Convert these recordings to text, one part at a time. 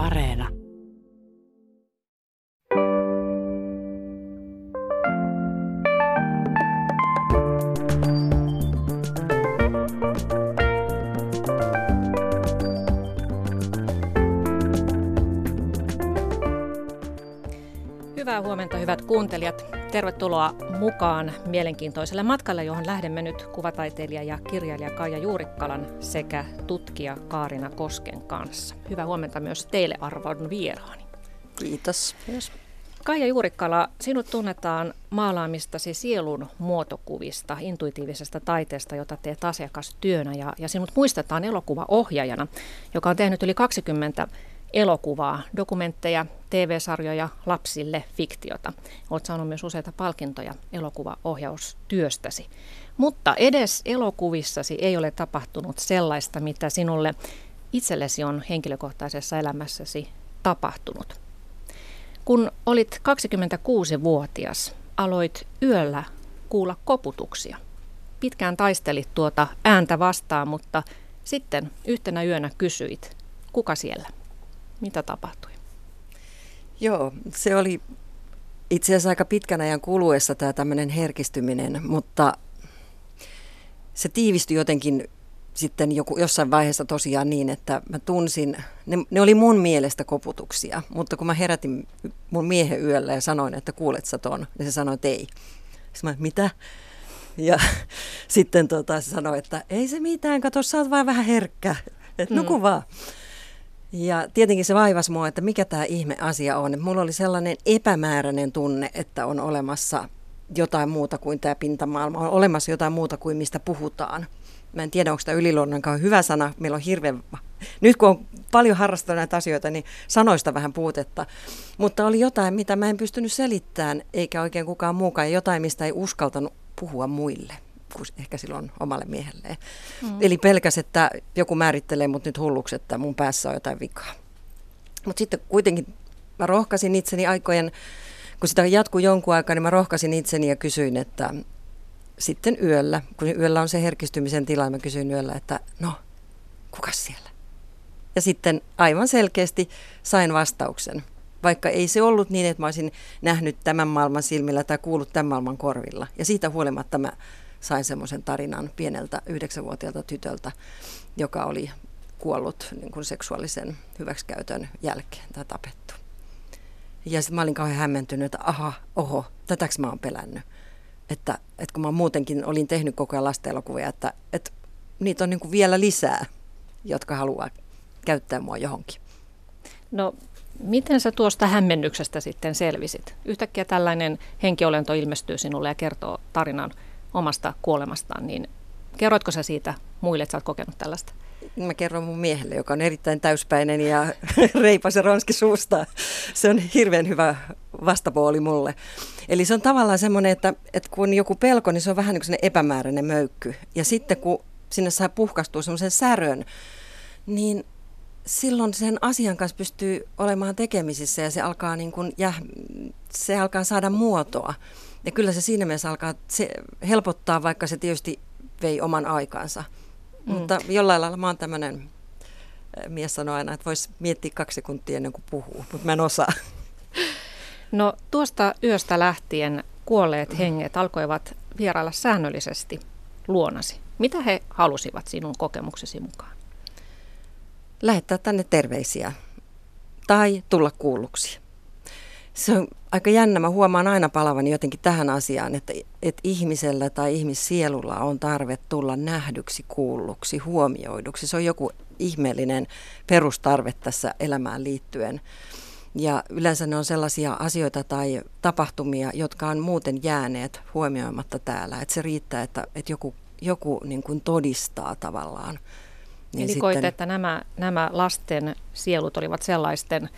Areena. Hyvää huomenta hyvät kuuntelijat. Tervetuloa mukaan mielenkiintoiselle matkalle, johon lähdemme nyt kuvataiteilija ja kirjailija Kaija Juurikkalan sekä tutkija Kaarina Kosken kanssa. Hyvää huomenta myös teille arvon vieraani. Kiitos. Kiitos. Kaija Juurikkala, sinut tunnetaan maalaamistasi sielun muotokuvista, intuitiivisesta taiteesta, jota teet asiakastyönä. Ja, ja sinut muistetaan elokuvaohjaajana, joka on tehnyt yli 20 elokuvaa, dokumentteja, TV-sarjoja lapsille, fiktiota. Olet saanut myös useita palkintoja elokuvaohjaustyöstäsi. Mutta edes elokuvissasi ei ole tapahtunut sellaista, mitä sinulle itsellesi on henkilökohtaisessa elämässäsi tapahtunut. Kun olit 26-vuotias, aloit yöllä kuulla koputuksia. Pitkään taistelit tuota ääntä vastaan, mutta sitten yhtenä yönä kysyit, kuka siellä? Mitä tapahtui? Joo, se oli itse asiassa aika pitkän ajan kuluessa tämä tämmöinen herkistyminen, mutta se tiivistyi jotenkin sitten joku, jossain vaiheessa tosiaan niin, että mä tunsin, ne, ne oli mun mielestä koputuksia, mutta kun mä herätin mun miehen yöllä ja sanoin, että kuulet sä ton, niin se sanoi, että ei. Sitten mä, mitä? Ja sitten tota, se sanoi, että ei se mitään, kato, sä oot vaan vähän herkkä, että nuku mm. Ja tietenkin se vaivasi mua, että mikä tämä ihme asia on. Mulla oli sellainen epämääräinen tunne, että on olemassa jotain muuta kuin tämä pintamaailma, on olemassa jotain muuta kuin mistä puhutaan. Mä en tiedä, onko tämä yliluonnonkaan hyvä sana. Meillä on hirveän... Nyt kun on paljon harrastanut näitä asioita, niin sanoista vähän puutetta. Mutta oli jotain, mitä mä en pystynyt selittämään, eikä oikein kukaan muukaan. Jotain, mistä ei uskaltanut puhua muille kuin ehkä silloin omalle miehelleen. Mm. Eli pelkäs, että joku määrittelee mut nyt hulluksi, että mun päässä on jotain vikaa. Mutta sitten kuitenkin mä rohkasin itseni aikojen, kun sitä jatkuu jonkun aikaa, niin mä rohkasin itseni ja kysyin, että sitten yöllä, kun yöllä on se herkistymisen tila, mä kysyin yöllä, että no, kuka siellä? Ja sitten aivan selkeästi sain vastauksen. Vaikka ei se ollut niin, että mä olisin nähnyt tämän maailman silmillä tai kuullut tämän maailman korvilla. Ja siitä huolimatta mä sain semmoisen tarinan pieneltä yhdeksänvuotiaalta tytöltä, joka oli kuollut niin kuin seksuaalisen hyväksikäytön jälkeen tai tapettu. Ja sitten mä olin kauhean hämmentynyt, että aha, oho, tätäks mä oon pelännyt. Että, että kun mä muutenkin olin tehnyt koko ajan lastenelokuvia, että, että niitä on niin kuin vielä lisää, jotka haluaa käyttää mua johonkin. No, miten sä tuosta hämmennyksestä sitten selvisit? Yhtäkkiä tällainen henkiolento ilmestyy sinulle ja kertoo tarinan omasta kuolemastaan, niin kerroitko sä siitä muille, että sä oot kokenut tällaista? Mä kerron mun miehelle, joka on erittäin täyspäinen ja reipas ja ronski suusta. Se on hirveän hyvä vastapuoli mulle. Eli se on tavallaan semmoinen, että, että kun joku pelko, niin se on vähän niin kuin epämääräinen möykky. Ja sitten kun sinne saa puhkastua semmoisen särön, niin silloin sen asian kanssa pystyy olemaan tekemisissä ja se alkaa, niin kuin, ja se alkaa saada muotoa. Ja kyllä se siinä mielessä alkaa se helpottaa, vaikka se tietysti vei oman aikansa. Mm. Mutta jollain lailla mä oon tämmöinen, mies sanoo aina, että voisi miettiä kaksi sekuntia ennen kuin puhuu, mutta mä en osaa. No tuosta yöstä lähtien kuolleet henget alkoivat vierailla säännöllisesti luonasi. Mitä he halusivat sinun kokemuksesi mukaan? Lähettää tänne terveisiä tai tulla kuulluksi se on aika jännä. Mä huomaan aina palavani jotenkin tähän asiaan, että, että ihmisellä tai ihmissielulla on tarve tulla nähdyksi, kuulluksi, huomioiduksi. Se on joku ihmeellinen perustarve tässä elämään liittyen. Ja yleensä ne on sellaisia asioita tai tapahtumia, jotka on muuten jääneet huomioimatta täällä. Että se riittää, että, että joku, joku niin kuin todistaa tavallaan. Niin Eli sitten... koitte, että nämä, nämä lasten sielut olivat sellaisten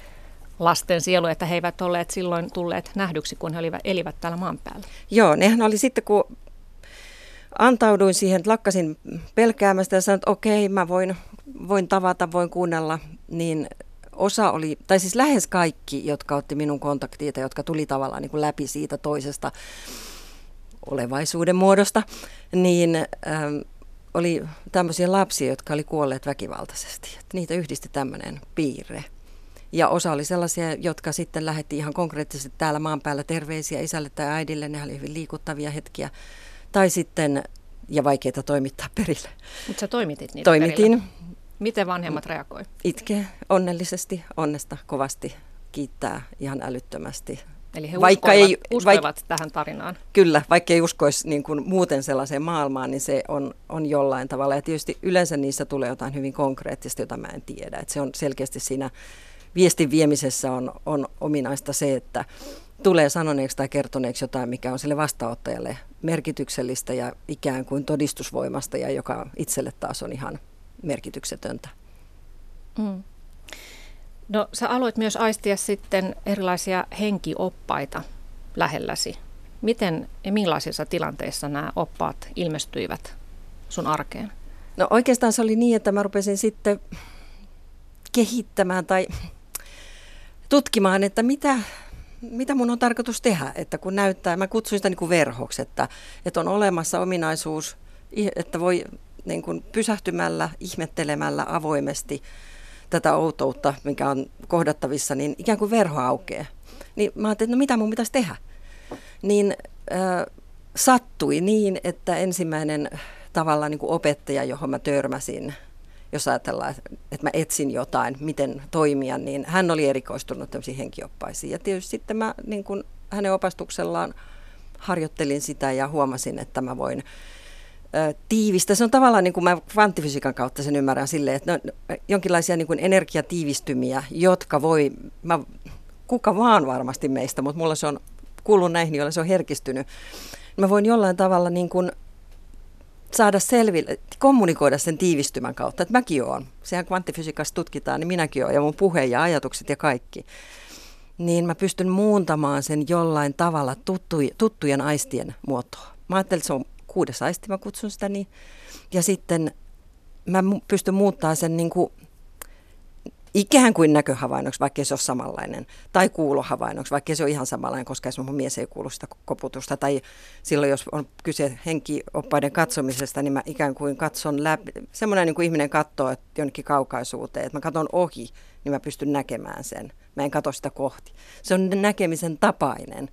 lasten sielu, että he eivät olleet silloin tulleet nähdyksi, kun he olivat, elivät täällä maan päällä. Joo, nehän oli sitten, kun antauduin siihen, lakkasin pelkäämästä ja sanoin, että okei, mä voin, voin tavata, voin kuunnella, niin osa oli, tai siis lähes kaikki, jotka otti minun kontaktiita, jotka tuli tavallaan niin kuin läpi siitä toisesta olevaisuuden muodosta, niin ähm, oli tämmöisiä lapsia, jotka oli kuolleet väkivaltaisesti. Että niitä yhdisti tämmöinen piirre. Ja osa oli sellaisia, jotka sitten lähetti ihan konkreettisesti täällä maan päällä terveisiä isälle tai äidille. Ne oli hyvin liikuttavia hetkiä. Tai sitten, ja vaikeita toimittaa perille. Mutta sä toimitit niitä Toimitin. Perille. Miten vanhemmat reagoi? Itke onnellisesti, onnesta kovasti, kiittää ihan älyttömästi. Eli he vaikka uskoivat, ei, uskoivat vaik- tähän tarinaan. Kyllä, vaikka ei uskoisi niin kuin muuten sellaiseen maailmaan, niin se on, on jollain tavalla. Ja tietysti yleensä niissä tulee jotain hyvin konkreettista, jota mä en tiedä. Et se on selkeästi siinä viestin viemisessä on, on ominaista se, että tulee sanoneeksi tai kertoneeksi jotain, mikä on sille vastaanottajalle merkityksellistä ja ikään kuin todistusvoimasta ja joka itselle taas on ihan merkityksetöntä. Mm. No sä aloit myös aistia sitten erilaisia henkioppaita lähelläsi. Miten ja millaisissa tilanteissa nämä oppaat ilmestyivät sun arkeen? No oikeastaan se oli niin, että mä rupesin sitten kehittämään tai tutkimaan, että mitä, mitä mun on tarkoitus tehdä, että kun näyttää, mä kutsuin sitä niin kuin verhoksi, että, että on olemassa ominaisuus, että voi niin kuin pysähtymällä, ihmettelemällä avoimesti tätä outoutta, mikä on kohdattavissa, niin ikään kuin verho aukeaa. Niin mä ajattelin, että no mitä mun pitäisi tehdä? Niin äh, sattui niin, että ensimmäinen tavallaan niin kuin opettaja, johon mä törmäsin, jos ajatellaan, että mä etsin jotain, miten toimia, niin hän oli erikoistunut tämmöisiin henkioppaisiin. Ja tietysti sitten mä niin kuin hänen opastuksellaan harjoittelin sitä ja huomasin, että mä voin tiivistä. Se on tavallaan niin kuin mä kvanttifysiikan kautta sen ymmärrän silleen, että ne on jonkinlaisia niin kuin energiatiivistymiä, jotka voi, mä, kuka vaan varmasti meistä, mutta mulla se on kuullut näihin, joilla se on herkistynyt. Mä voin jollain tavalla niin kuin saada selville, kommunikoida sen tiivistymän kautta, että mäkin oon. Sehän kvanttifysiikassa tutkitaan, niin minäkin oon ja mun puhe ja ajatukset ja kaikki. Niin mä pystyn muuntamaan sen jollain tavalla tuttu, tuttujen aistien muotoa. Mä ajattelin, että se on kuudes aisti, mä kutsun sitä niin. Ja sitten mä pystyn muuttaa sen niin kuin ikään kuin näköhavainnoksi, vaikka se ole samanlainen, tai kuulohavainnoksi, vaikka se on ihan samanlainen, koska esimerkiksi mun mies ei kuulu sitä koputusta, tai silloin jos on kyse henkioppaiden katsomisesta, niin mä ikään kuin katson läpi, semmoinen niin kuin ihminen katsoo että jonnekin kaukaisuuteen, että mä katson ohi, niin mä pystyn näkemään sen. Mä en katso sitä kohti. Se on näkemisen tapainen.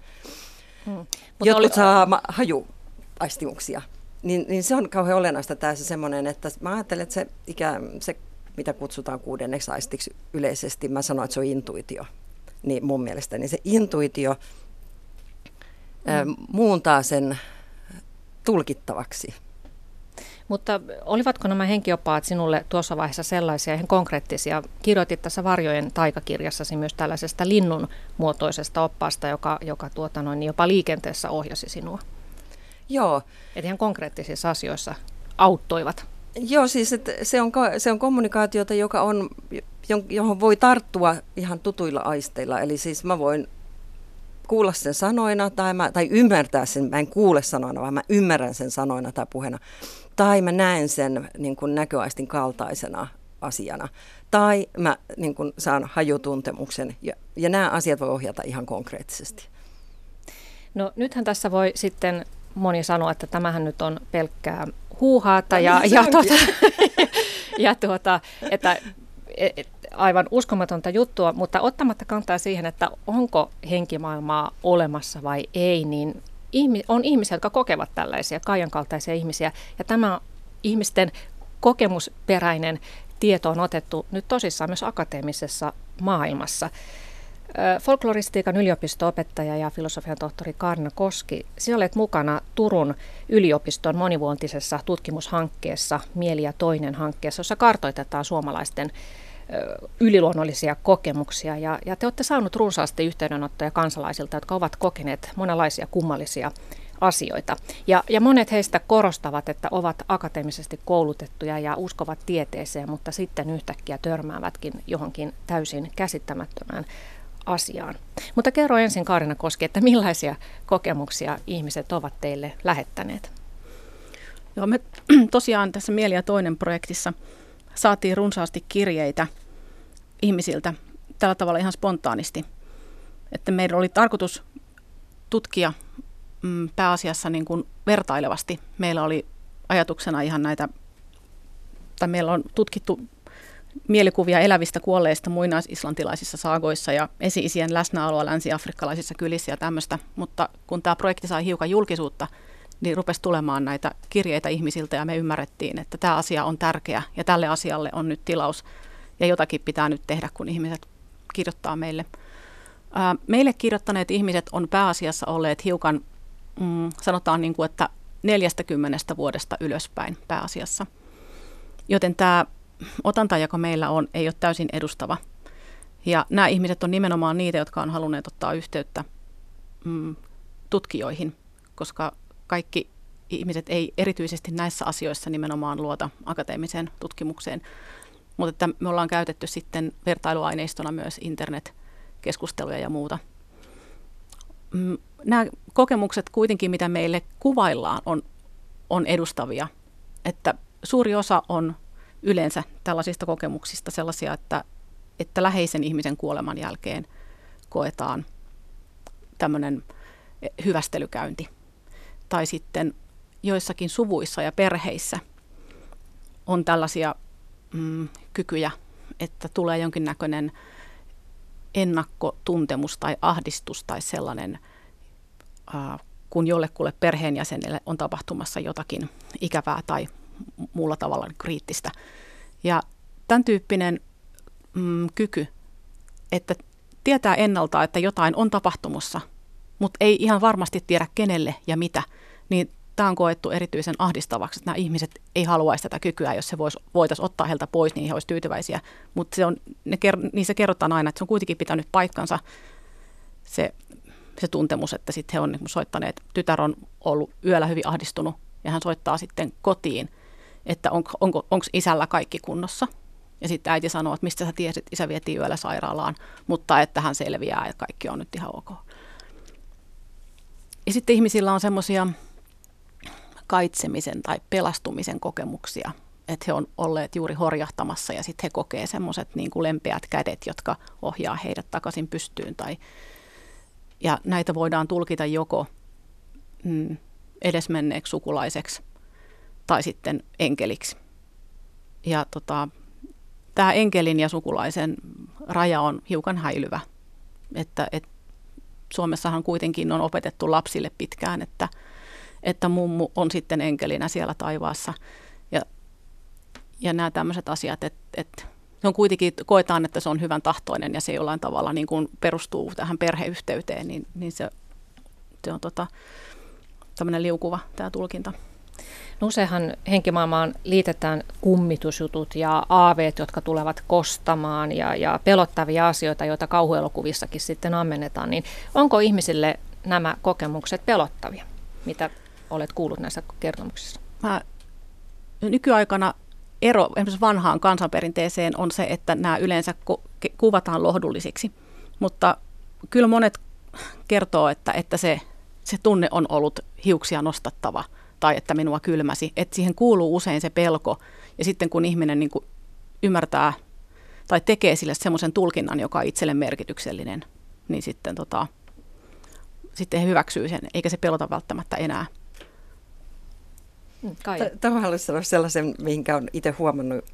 Hmm. Jotkut oli... saa haju aistimuksia. Niin, niin se on kauhean olennaista tämä se semmoinen, että mä ajattelen, että se, ikä, se mitä kutsutaan kuudenneksi aistiksi yleisesti, mä sanoin, että se on intuitio. Niin mun mielestä niin se intuitio mm. muuntaa sen tulkittavaksi. Mutta olivatko nämä henkioppaat sinulle tuossa vaiheessa sellaisia ihan konkreettisia? Kirjoitit tässä Varjojen taikakirjassasi myös tällaisesta linnun muotoisesta oppaasta, joka, joka tuota noin, jopa liikenteessä ohjasi sinua. Joo. Et ihan konkreettisissa asioissa auttoivat. Joo, siis että se, on, se on kommunikaatiota, joka on, johon voi tarttua ihan tutuilla aisteilla. Eli siis mä voin kuulla sen sanoina tai, mä, tai ymmärtää sen, mä en kuule sanoina, vaan mä ymmärrän sen sanoina tai puheena. Tai mä näen sen niin kuin näköaistin kaltaisena asiana. Tai mä niin kuin, saan hajutuntemuksen ja, ja nämä asiat voi ohjata ihan konkreettisesti. No nythän tässä voi sitten moni sanoo, että tämähän nyt on pelkkää huuhaata ja, niin ja, tuota, ja tuota, että et, aivan uskomatonta juttua, mutta ottamatta kantaa siihen, että onko henkimaailmaa olemassa vai ei, niin on ihmisiä, jotka kokevat tällaisia Kaijan kaltaisia ihmisiä, ja tämä ihmisten kokemusperäinen tieto on otettu nyt tosissaan myös akateemisessa maailmassa. Folkloristiikan yliopisto-opettaja ja filosofian tohtori Karna Koski, sinä olet mukana Turun yliopiston monivuotisessa tutkimushankkeessa Mieli ja toinen hankkeessa, jossa kartoitetaan suomalaisten yliluonnollisia kokemuksia. Ja, ja te olette saaneet runsaasti yhteydenottoja kansalaisilta, jotka ovat kokeneet monenlaisia kummallisia asioita. Ja, ja monet heistä korostavat, että ovat akateemisesti koulutettuja ja uskovat tieteeseen, mutta sitten yhtäkkiä törmäävätkin johonkin täysin käsittämättömään asiaan. Mutta kerro ensin Kaarina Koski, että millaisia kokemuksia ihmiset ovat teille lähettäneet? Joo, me tosiaan tässä Mieli ja toinen projektissa saatiin runsaasti kirjeitä ihmisiltä tällä tavalla ihan spontaanisti. Että meidän oli tarkoitus tutkia mm, pääasiassa niin kuin vertailevasti. Meillä oli ajatuksena ihan näitä, tai meillä on tutkittu mielikuvia elävistä kuolleista muinaisislantilaisissa saagoissa ja esi-isien läsnäoloa länsi-afrikkalaisissa kylissä ja tämmöistä. Mutta kun tämä projekti sai hiukan julkisuutta, niin rupesi tulemaan näitä kirjeitä ihmisiltä ja me ymmärrettiin, että tämä asia on tärkeä ja tälle asialle on nyt tilaus ja jotakin pitää nyt tehdä, kun ihmiset kirjoittaa meille. Meille kirjoittaneet ihmiset on pääasiassa olleet hiukan, mm, sanotaan niin kuin, että 40 vuodesta ylöspäin pääasiassa. Joten tämä otanta, joka meillä on, ei ole täysin edustava. Ja nämä ihmiset on nimenomaan niitä, jotka on halunneet ottaa yhteyttä mm, tutkijoihin, koska kaikki ihmiset ei erityisesti näissä asioissa nimenomaan luota akateemiseen tutkimukseen. Mutta että me ollaan käytetty sitten vertailuaineistona myös internetkeskusteluja ja muuta. Mm, nämä kokemukset kuitenkin, mitä meille kuvaillaan, on, on edustavia. Että suuri osa on yleensä tällaisista kokemuksista sellaisia, että, että läheisen ihmisen kuoleman jälkeen koetaan tämmöinen hyvästelykäynti. Tai sitten joissakin suvuissa ja perheissä on tällaisia mm, kykyjä, että tulee jonkinnäköinen ennakkotuntemus tai ahdistus tai sellainen, äh, kun jollekulle perheenjäsenelle on tapahtumassa jotakin ikävää tai muulla tavalla kriittistä. Ja tämän tyyppinen mm, kyky, että tietää ennalta, että jotain on tapahtumassa, mutta ei ihan varmasti tiedä kenelle ja mitä, niin tämä on koettu erityisen ahdistavaksi, että nämä ihmiset ei haluaisi tätä kykyä, jos se vois, voitaisiin ottaa heiltä pois, niin he olisivat tyytyväisiä. Mutta se on, ne ker- niissä kerrotaan aina, että se on kuitenkin pitänyt paikkansa se, se tuntemus, että sitten he on niin soittaneet, tytär on ollut yöllä hyvin ahdistunut ja hän soittaa sitten kotiin, että on, onko onko isällä kaikki kunnossa. Ja sitten äiti sanoo, että mistä sä tiesit, isä vietiin yöllä sairaalaan, mutta että hän selviää ja kaikki on nyt ihan ok. Ja sitten ihmisillä on semmoisia kaitsemisen tai pelastumisen kokemuksia, että he on olleet juuri horjahtamassa ja sitten he kokee semmoiset niin kuin lempeät kädet, jotka ohjaa heidät takaisin pystyyn. Tai, ja näitä voidaan tulkita joko mm, edesmenneeksi sukulaiseksi tai sitten enkeliksi. Ja tota, tämä enkelin ja sukulaisen raja on hiukan häilyvä. Että, et Suomessahan kuitenkin on opetettu lapsille pitkään, että, että mummu on sitten enkelinä siellä taivaassa. Ja, ja nämä tämmöiset asiat, että, että se on kuitenkin, koetaan, että se on hyvän tahtoinen ja se jollain tavalla niin kuin perustuu tähän perheyhteyteen, niin, niin se, se on tota, tämmöinen liukuva tämä tulkinta. No useinhan henkimaailmaan liitetään kummitusjutut ja aaveet, jotka tulevat kostamaan ja, ja pelottavia asioita, joita kauhuelokuvissakin sitten ammennetaan. Niin onko ihmisille nämä kokemukset pelottavia, mitä olet kuullut näissä kertomuksissa? Mä, nykyaikana ero esimerkiksi vanhaan kansanperinteeseen on se, että nämä yleensä kuvataan lohdullisiksi, mutta kyllä monet kertoo, että, että se, se tunne on ollut hiuksia nostattava – tai että minua kylmäsi. Että siihen kuuluu usein se pelko. Ja sitten kun ihminen niin kuin ymmärtää tai tekee sille semmoisen tulkinnan, joka on itselle merkityksellinen, niin sitten, tota, sitten he hyväksyy sen, eikä se pelota välttämättä enää. Mm, Tämä haluaisin sanoa sellaisen, minkä olen itse huomannut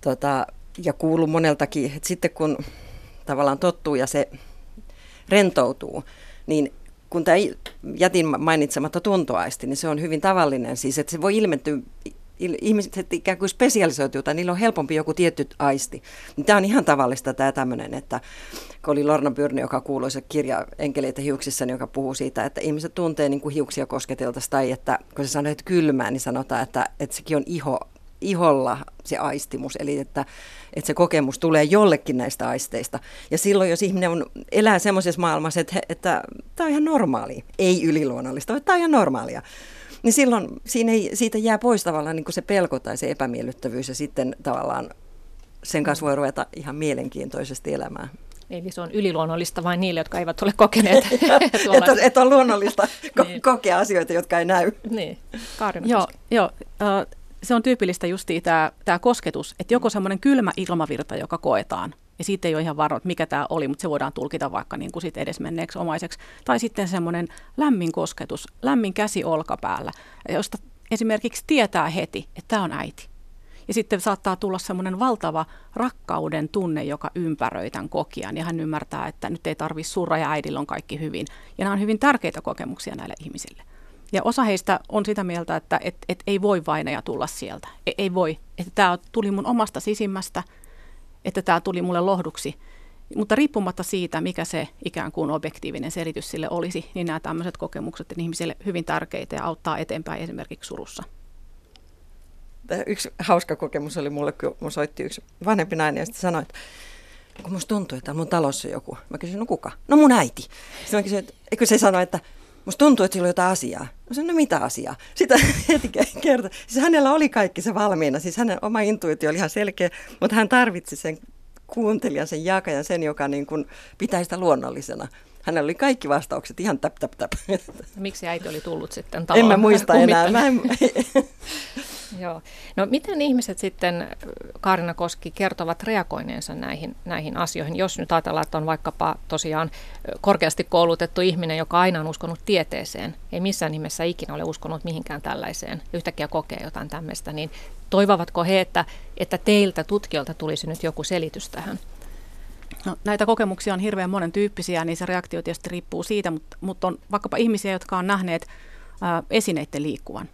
tota, ja kuullut moneltakin, että sitten kun tavallaan tottuu ja se rentoutuu, niin kun tämä jätin mainitsematta tuntoaisti, niin se on hyvin tavallinen. Siis, että se voi ilmentyä, ihmiset ikään kuin spesialisoituu tai niillä on helpompi joku tietty aisti. Tämä on ihan tavallista tämä tämmöinen, että kun oli Lorna Byrne, joka kuuluisa kirja Enkeleitä hiuksissa, niin joka puhuu siitä, että ihmiset tuntee niin kuin hiuksia kosketeltaisiin tai että kun se sanoo, että kylmää, niin sanotaan, että, että sekin on iho, iholla se aistimus, eli että, että se kokemus tulee jollekin näistä aisteista. Ja silloin, jos ihminen on, elää semmoisessa maailmassa, että, että tämä on ihan normaali, ei yliluonnollista, vaan tämä on ihan normaalia, niin silloin siinä ei, siitä jää pois tavallaan niin kuin se pelko tai se epämiellyttävyys ja sitten tavallaan sen kanssa voi ruveta ihan mielenkiintoisesti elämään. Eli se on yliluonnollista vain niille, jotka eivät ole kokeneet. että, on, että on luonnollista ko- niin. kokea asioita, jotka ei näy. Niin, Kaarina Joo, joo se on tyypillistä justi tämä, tämä kosketus, että joko semmoinen kylmä ilmavirta, joka koetaan, ja siitä ei ole ihan varma, mikä tämä oli, mutta se voidaan tulkita vaikka niin kuin sit edesmenneeksi omaiseksi. Tai sitten semmoinen lämmin kosketus, lämmin käsi olkapäällä, josta esimerkiksi tietää heti, että tämä on äiti. Ja sitten saattaa tulla semmoinen valtava rakkauden tunne, joka ympäröi tämän kokijan. Ja hän ymmärtää, että nyt ei tarvitse surra ja äidillä on kaikki hyvin. Ja nämä on hyvin tärkeitä kokemuksia näille ihmisille. Ja osa heistä on sitä mieltä, että et, et ei voi vainaja tulla sieltä. Ei, ei voi. Että tämä tuli mun omasta sisimmästä, että tämä tuli mulle lohduksi. Mutta riippumatta siitä, mikä se ikään kuin objektiivinen selitys sille olisi, niin nämä tämmöiset kokemukset on ihmisille hyvin tärkeitä ja auttaa eteenpäin esimerkiksi surussa. Yksi hauska kokemus oli mulle, kun mun soitti yksi vanhempi nainen ja sitten sanoi, että kun musta tuntuu, että mun talossa on joku. Mä kysyin, no kuka? No mun äiti. Sitten mä kysyin, että se sanoi, että musta tuntuu, että sillä on jotain asiaa. Mä sanoin, no mitä asiaa? Sitä heti kertoi. Siis hänellä oli kaikki se valmiina. Siis hänen oma intuitio oli ihan selkeä, mutta hän tarvitsi sen kuuntelijan, sen jakajan, sen, joka niin kuin pitää sitä luonnollisena. Hänellä oli kaikki vastaukset ihan tap tap tap. Miksi äiti oli tullut sitten taloon? En mä muista enää. Mä en... Joo. No miten ihmiset sitten, Kaarina Koski, kertovat reagoineensa näihin, näihin asioihin? Jos nyt ajatellaan, että on vaikkapa tosiaan korkeasti koulutettu ihminen, joka aina on uskonut tieteeseen, ei missään nimessä ikinä ole uskonut mihinkään tällaiseen, yhtäkkiä kokee jotain tämmöistä, niin toivovatko he, että, että teiltä tutkijoilta tulisi nyt joku selitys tähän? No, näitä kokemuksia on hirveän monen tyyppisiä, niin se reaktio tietysti riippuu siitä, mutta, mutta on vaikkapa ihmisiä, jotka on nähneet ää, esineiden liikkuvan.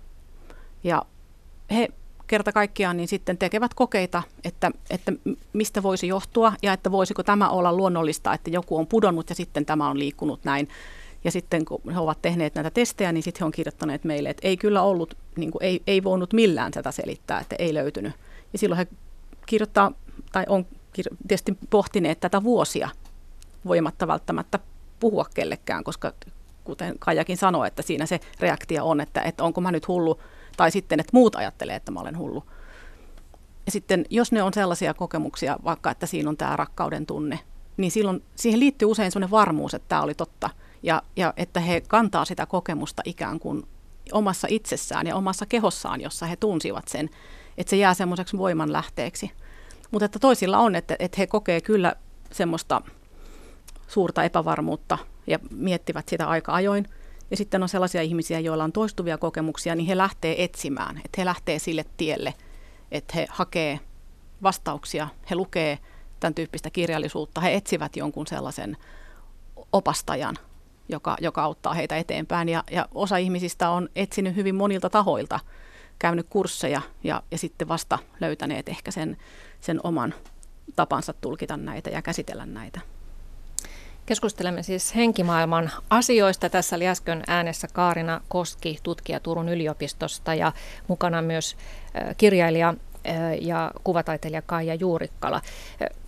Ja he kerta kaikkiaan niin sitten tekevät kokeita, että, että mistä voisi johtua ja että voisiko tämä olla luonnollista, että joku on pudonnut ja sitten tämä on liikkunut näin. Ja sitten kun he ovat tehneet näitä testejä, niin sitten he on kirjoittaneet meille, että ei kyllä ollut, niin kuin, ei, ei voinut millään tätä selittää, että ei löytynyt. Ja silloin he kirjoittaa, tai on tietysti pohtineet tätä vuosia, voimatta välttämättä puhua kellekään, koska kuten Kajakin sanoi, että siinä se reaktio on, että, että onko mä nyt hullu, tai sitten, että muut ajattelee, että mä olen hullu. Ja sitten, jos ne on sellaisia kokemuksia, vaikka että siinä on tämä rakkauden tunne, niin silloin siihen liittyy usein sellainen varmuus, että tämä oli totta, ja, ja että he kantaa sitä kokemusta ikään kuin omassa itsessään ja omassa kehossaan, jossa he tunsivat sen, että se jää semmoiseksi voimanlähteeksi. Mutta että toisilla on, että, että he kokee kyllä semmoista suurta epävarmuutta ja miettivät sitä aika ajoin. Ja sitten on sellaisia ihmisiä, joilla on toistuvia kokemuksia, niin he lähtee etsimään, että he lähtee sille tielle, että he hakee vastauksia, he lukee tämän tyyppistä kirjallisuutta, he etsivät jonkun sellaisen opastajan, joka, joka auttaa heitä eteenpäin. Ja, ja osa ihmisistä on etsinyt hyvin monilta tahoilta, käynyt kursseja ja, ja sitten vasta löytäneet ehkä sen, sen oman tapansa tulkita näitä ja käsitellä näitä. Keskustelemme siis henkimaailman asioista. Tässä oli äsken äänessä Kaarina Koski, tutkija Turun yliopistosta ja mukana myös kirjailija ja kuvataiteilija Kaija Juurikkala.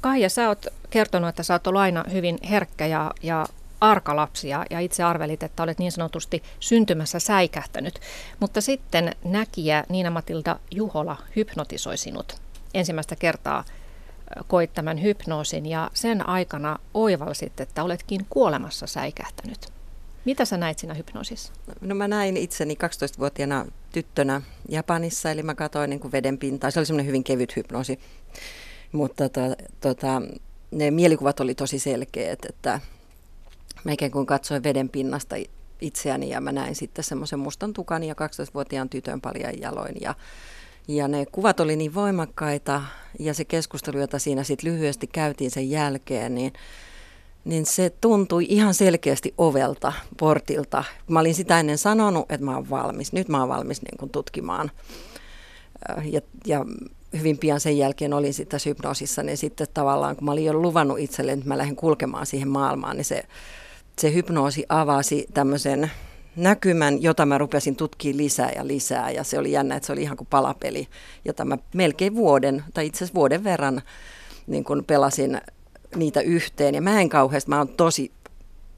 Kaija, sä oot kertonut, että sä oot ollut aina hyvin herkkä ja, ja arka lapsi ja, ja itse arvelit, että olet niin sanotusti syntymässä säikähtänyt. Mutta sitten näkijä Niina-Matilda Juhola hypnotisoi sinut ensimmäistä kertaa koit tämän hypnoosin ja sen aikana oivalsit, että oletkin kuolemassa säikähtänyt. Mitä sä näit siinä hypnoosissa? No mä näin itseni 12-vuotiaana tyttönä Japanissa, eli mä katsoin niin veden pintaa. Se oli semmoinen hyvin kevyt hypnoosi, mutta to, tota, ne mielikuvat oli tosi selkeät, että mä ikään kuin katsoin veden pinnasta itseäni ja mä näin sitten semmoisen mustan tukan ja 12-vuotiaan tytön paljon jaloin ja ja ne kuvat oli niin voimakkaita ja se keskustelu, jota siinä sitten lyhyesti käytiin sen jälkeen, niin, niin se tuntui ihan selkeästi ovelta, portilta. Mä olin sitä ennen sanonut, että mä oon valmis. Nyt mä oon valmis niin kuin tutkimaan. Äh, ja, ja hyvin pian sen jälkeen olin sitten hypnoosissa, niin sitten tavallaan kun mä olin jo luvannut itselleni, että mä lähden kulkemaan siihen maailmaan, niin se, se hypnoosi avasi tämmöisen näkymän, jota mä rupesin tutkimaan lisää ja lisää. Ja se oli jännä, että se oli ihan kuin palapeli, jota mä melkein vuoden, tai itse asiassa vuoden verran niin kun pelasin niitä yhteen. Ja mä en kauheasti, mä oon tosi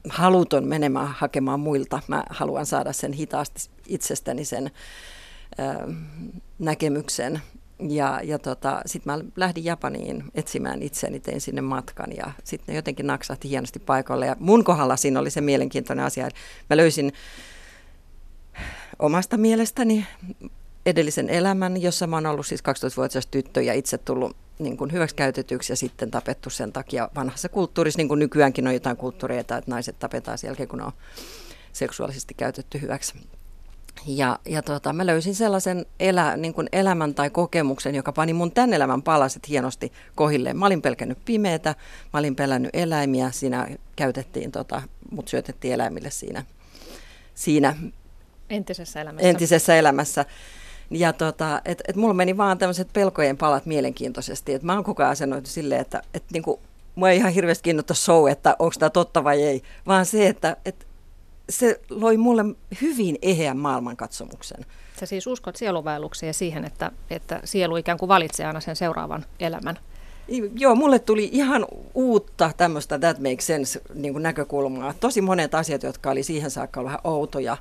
haluton menemään hakemaan muilta. Mä haluan saada sen hitaasti itsestäni sen ö, näkemyksen. Ja, ja tota, sitten mä lähdin Japaniin etsimään itseäni, tein sinne matkan ja sitten jotenkin naksahti hienosti paikalle. Ja mun kohdalla siinä oli se mielenkiintoinen asia, että mä löysin omasta mielestäni edellisen elämän, jossa mä oon ollut siis 12-vuotias tyttö ja itse tullut niin kuin hyväksikäytetyksi ja sitten tapettu sen takia vanhassa kulttuurissa, niin kuin nykyäänkin on jotain kulttuureita, että naiset tapetaan sen jälkeen, kun on seksuaalisesti käytetty hyväksi. Ja, ja tota, mä löysin sellaisen elä, niin kuin elämän tai kokemuksen, joka pani mun tän elämän palaset hienosti kohilleen. Mä olin pelkännyt pimeätä, mä olin pelännyt eläimiä, siinä käytettiin, tota, mut syötettiin eläimille siinä, siinä entisessä elämässä. Entisessä elämässä. Ja tota, et, et mulla meni vaan tämmöiset pelkojen palat mielenkiintoisesti. Et mä oon koko ajan asennoitu silleen, että et niinku, mua ei ihan hirveästi kiinnosta show, että onko tämä totta vai ei, vaan se, että et se loi mulle hyvin eheän maailmankatsomuksen. Sä siis uskot sieluvaellukseen ja siihen, että, että sielu ikään kuin valitsee aina sen seuraavan elämän? Joo, mulle tuli ihan uutta tämmöistä that makes sense niin kuin näkökulmaa. Tosi monet asiat, jotka oli siihen saakka vähän outoja,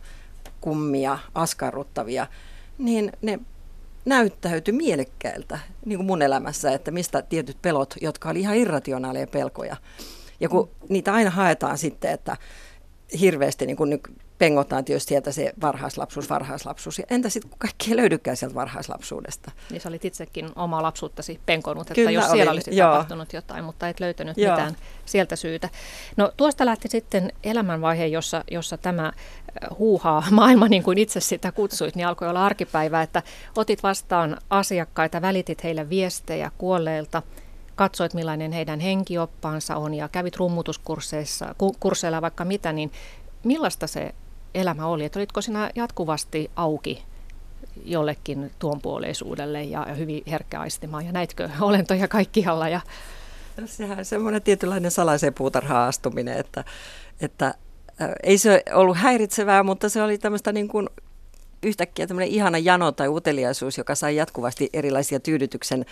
kummia, askarruttavia, niin ne näyttäytyi mielekkäiltä niin kuin mun elämässä, että mistä tietyt pelot, jotka oli ihan irrationaaleja pelkoja. Ja kun mm. niitä aina haetaan sitten, että hirveästi niin kuin nyt pengotaan tietysti sieltä se varhaislapsuus, varhaislapsuus. Ja entä sitten, kun kaikki ei löydykään sieltä varhaislapsuudesta? Niin sä olit itsekin omaa lapsuuttasi penkonut, että Kyllä jos siellä olin, olisi joo. tapahtunut jotain, mutta et löytänyt joo. mitään sieltä syytä. No tuosta lähti sitten elämänvaihe, jossa, jossa tämä äh, huuhaa maailma, niin kuin itse sitä kutsuit, niin alkoi olla arkipäivä, että otit vastaan asiakkaita, välitit heille viestejä kuolleilta, katsoit millainen heidän henkioppaansa on ja kävit rummutuskursseissa, kursseilla vaikka mitä, niin millaista se elämä oli? Että olitko sinä jatkuvasti auki jollekin tuonpuoleisuudelle ja, ja hyvin herkkäaistimaan ja näitkö olentoja kaikkialla? Ja... No, sehän on semmoinen tietynlainen salaiseen puutarhaan astuminen, että, että ei se ollut häiritsevää, mutta se oli tämmöistä niin kuin yhtäkkiä tämmöinen ihana jano tai uteliaisuus, joka sai jatkuvasti erilaisia tyydytyksen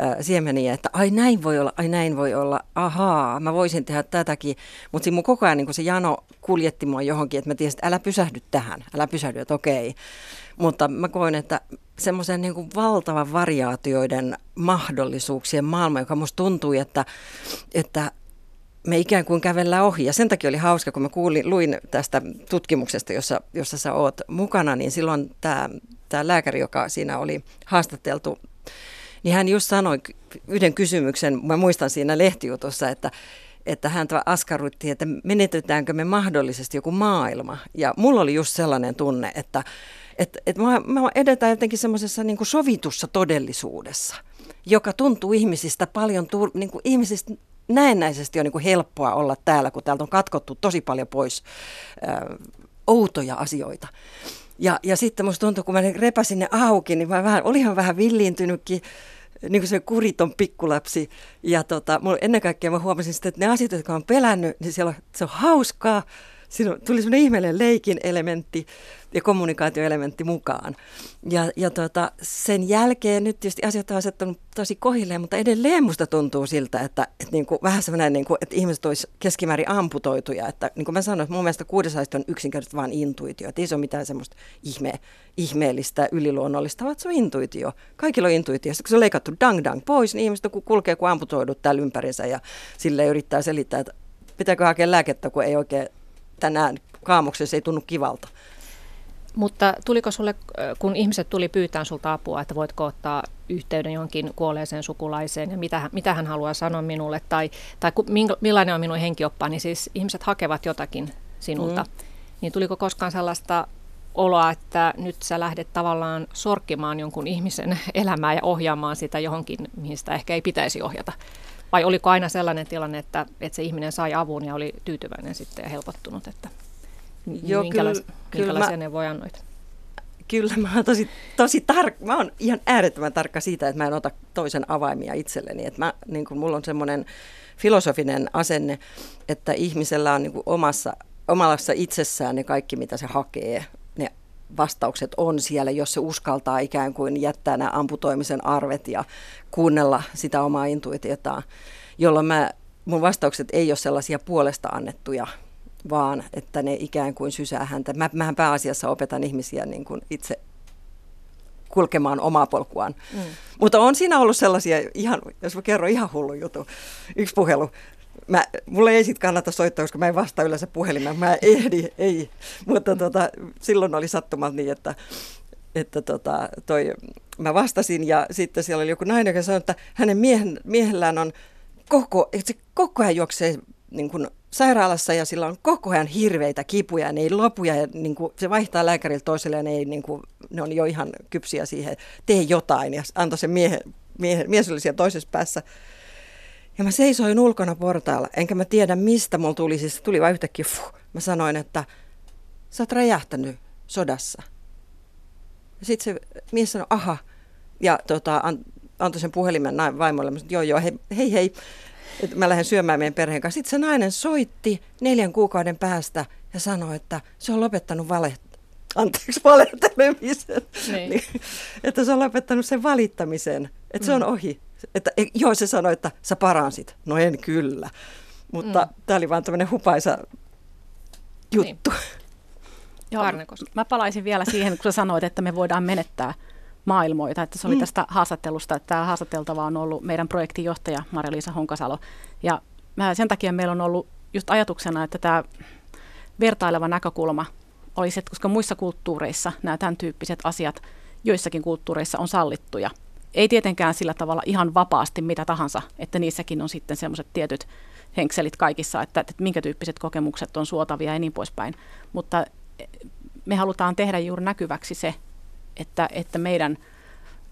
äh, siemeniä, että ai näin voi olla, ai näin voi olla, ahaa, mä voisin tehdä tätäkin. Mutta siinä mun koko ajan niin se jano kuljetti mua johonkin, että mä tiesin, että älä pysähdy tähän, älä pysähdy, että okei. Mutta mä koin, että semmoisen niin valtavan variaatioiden mahdollisuuksien maailma, joka musta tuntui, että, että me ikään kuin kävellään ohi. Ja sen takia oli hauska, kun mä kuulin, luin tästä tutkimuksesta, jossa, jossa sä oot mukana, niin silloin tämä, tämä lääkäri, joka siinä oli haastateltu, niin hän just sanoi yhden kysymyksen, mä muistan siinä lehtijutussa, että, että hän askarrutti, että menetetäänkö me mahdollisesti joku maailma. Ja mulla oli just sellainen tunne, että, että, että mä, mä edetään jotenkin semmoisessa niin sovitussa todellisuudessa, joka tuntuu ihmisistä paljon, niin kuin ihmisistä näennäisesti on niin kuin helppoa olla täällä, kun täältä on katkottu tosi paljon pois ö, outoja asioita. Ja, ja sitten musta tuntui, kun mä repäsin ne auki, niin mä vähän, olihan vähän villiintynytkin, niin kuin se kuriton pikkulapsi. Ja tota, mulla, ennen kaikkea mä huomasin sitten, että ne asiat, jotka on pelännyt, niin siellä on, se on hauskaa, siinä tuli semmoinen ihmeellinen leikin elementti ja kommunikaatioelementti mukaan. Ja, ja tota, sen jälkeen nyt tietysti asiat on asettanut tosi kohilleen, mutta edelleen musta tuntuu siltä, että, että niin kuin, vähän semmoinen, niin kuin, että ihmiset olisi keskimäärin amputoituja. Että niin kuin mä sanoin, että mun mielestä kuudesaista on yksinkertaisesti vain intuitio. Että ei se ole mitään semmoista ihme, ihmeellistä, yliluonnollista, vaan se on intuitio. Kaikilla on intuitio. Sitten kun se on leikattu dang dang pois, niin ihmiset kulkee kuin amputoidut täällä ympärinsä ja sille yrittää selittää, että pitääkö hakea lääkettä, kun ei oikein tänään kaamuksessa ei tunnu kivalta. Mutta tuliko sulle, kun ihmiset tuli pyytään sulta apua, että voitko ottaa yhteyden johonkin kuolleeseen sukulaiseen ja mitä, mitä hän haluaa sanoa minulle tai, tai millainen on minun henkioppaani, niin siis ihmiset hakevat jotakin sinulta. Mm. Niin tuliko koskaan sellaista oloa, että nyt sä lähdet tavallaan sorkkimaan jonkun ihmisen elämää ja ohjaamaan sitä johonkin, mihin sitä ehkä ei pitäisi ohjata? Vai oliko aina sellainen tilanne, että, että se ihminen sai avun ja oli tyytyväinen sitten ja helpottunut, että Joo, minkälais, kyllä, minkälaisia kyllä neuvoja annoit? Kyllä, mä oon tosi, tosi tarkka, mä oon ihan äärettömän tarkka siitä, että mä en ota toisen avaimia itselleni. Että mä, niin kun mulla on semmoinen filosofinen asenne, että ihmisellä on niin omassa, omassa itsessään ne kaikki, mitä se hakee. Vastaukset on siellä, jos se uskaltaa ikään kuin jättää nämä amputoimisen arvet ja kuunnella sitä omaa intuitiotaan, jolloin mä, mun vastaukset ei ole sellaisia puolesta annettuja vaan että ne ikään kuin sysää häntä. Mä, mähän pääasiassa opetan ihmisiä niin kuin itse kulkemaan omaa polkuaan. Mm. Mutta on siinä ollut sellaisia, ihan, jos mä kerron ihan hullu juttu, yksi puhelu. Mä, mulle ei sitten kannata soittaa, koska mä en vastaa yleensä puhelimeen. Mä ehdi, ei. Mutta tota, silloin oli sattumat niin, että, että tota, toi, mä vastasin ja sitten siellä oli joku nainen, joka sanoi, että hänen miehen, miehellään on koko, että se koko ajan juoksee niin kuin sairaalassa ja sillä on koko ajan hirveitä kipuja, ne ei lopuja ja niin kuin, se vaihtaa lääkäriltä toiselle ja ne, ei, niin kuin, ne on jo ihan kypsiä siihen, tee jotain ja antoi sen miehen, miehen, mies oli siellä toisessa päässä. Ja mä seisoin ulkona portaalla, enkä mä tiedä mistä mulla tuli, siis tuli vain yhtäkkiä, fuh, mä sanoin, että sä oot räjähtänyt sodassa. Ja sitten se mies sanoi, aha, ja tota, antoi sen puhelimen vaimolle, mä sanoin, joo joo, hei hei, hei että mä lähden syömään meidän perheen kanssa. Sitten se nainen soitti neljän kuukauden päästä ja sanoi, että se on lopettanut vale, anteeksi, valehtelemisen. Niin. niin, että se on lopettanut sen valittamisen, että se on mm. ohi. Että, e, joo, se sanoi, että sä paransit. No en kyllä. Mutta mm. tämä oli vaan tämmöinen hupaisa juttu. Niin. Joo, mä palaisin vielä siihen, kun sä sanoit, että me voidaan menettää maailmoita. Että se oli mm. tästä haastattelusta, että tämä haastateltava on ollut meidän projektinjohtaja Maria-Liisa Honkasalo. Ja sen takia meillä on ollut just ajatuksena, että tämä vertaileva näkökulma olisi, että koska muissa kulttuureissa nämä tämän tyyppiset asiat joissakin kulttuureissa on sallittuja. Ei tietenkään sillä tavalla ihan vapaasti mitä tahansa, että niissäkin on sitten semmoiset tietyt henkselit kaikissa, että, että minkä tyyppiset kokemukset on suotavia ja niin poispäin. Mutta me halutaan tehdä juuri näkyväksi se, että, että meidän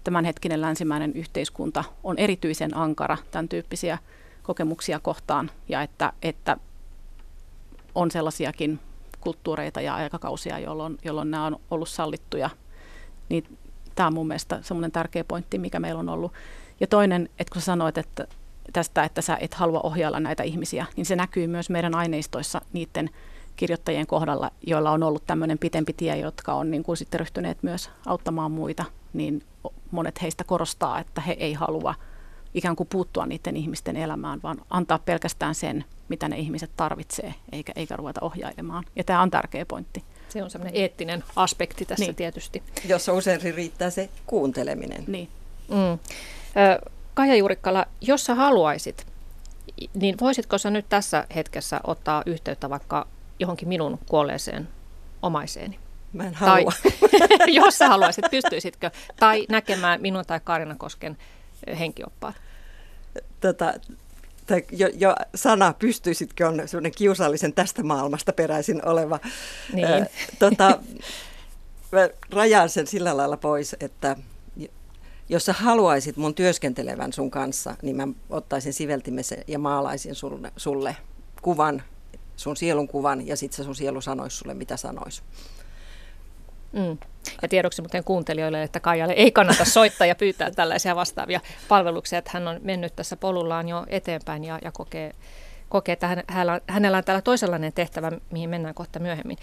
tämänhetkinen länsimäinen yhteiskunta on erityisen ankara tämän tyyppisiä kokemuksia kohtaan ja että, että on sellaisiakin kulttuureita ja aikakausia, jolloin, jolloin nämä on ollut sallittuja. Niin tämä on mun mielestä semmoinen tärkeä pointti, mikä meillä on ollut. Ja toinen, että kun sä sanoit, että tästä, että sä et halua ohjailla näitä ihmisiä, niin se näkyy myös meidän aineistoissa niiden kirjoittajien kohdalla, joilla on ollut tämmöinen pitempi tie, jotka on niin kuin sitten ryhtyneet myös auttamaan muita, niin monet heistä korostaa, että he ei halua ikään kuin puuttua niiden ihmisten elämään, vaan antaa pelkästään sen, mitä ne ihmiset tarvitsee, eikä, eikä ruveta ohjailemaan. Ja tämä on tärkeä pointti. Se on semmoinen eettinen aspekti tässä niin. tietysti. Jossa usein riittää se kuunteleminen. Niin. Mm. Kaija Juurikkala, jos sä haluaisit, niin voisitko sä nyt tässä hetkessä ottaa yhteyttä vaikka johonkin minun kuolleeseen omaiseeni. Mä en halua. Tai, jos sä haluaisit, pystyisitkö? Tai näkemään minun tai Karina Kosken henkioppaat. Tota, jo, jo sana pystyisitkö on sellainen kiusallisen tästä maailmasta peräisin oleva. Niin. Äh, tota, mä rajaan sen sillä lailla pois, että jos sä haluaisit mun työskentelevän sun kanssa, niin mä ottaisin siveltimesen ja maalaisin sulle, sulle kuvan sun sielun kuvan ja sitten se sun sielu sanoisi sulle, mitä sanoisi. Mm. Ja tiedoksi muuten kuuntelijoille, että Kaijalle ei kannata soittaa ja pyytää tällaisia vastaavia palveluksia, että hän on mennyt tässä polullaan jo eteenpäin ja, ja kokee, kokee, että hänellä, on täällä toisenlainen tehtävä, mihin mennään kohta myöhemmin.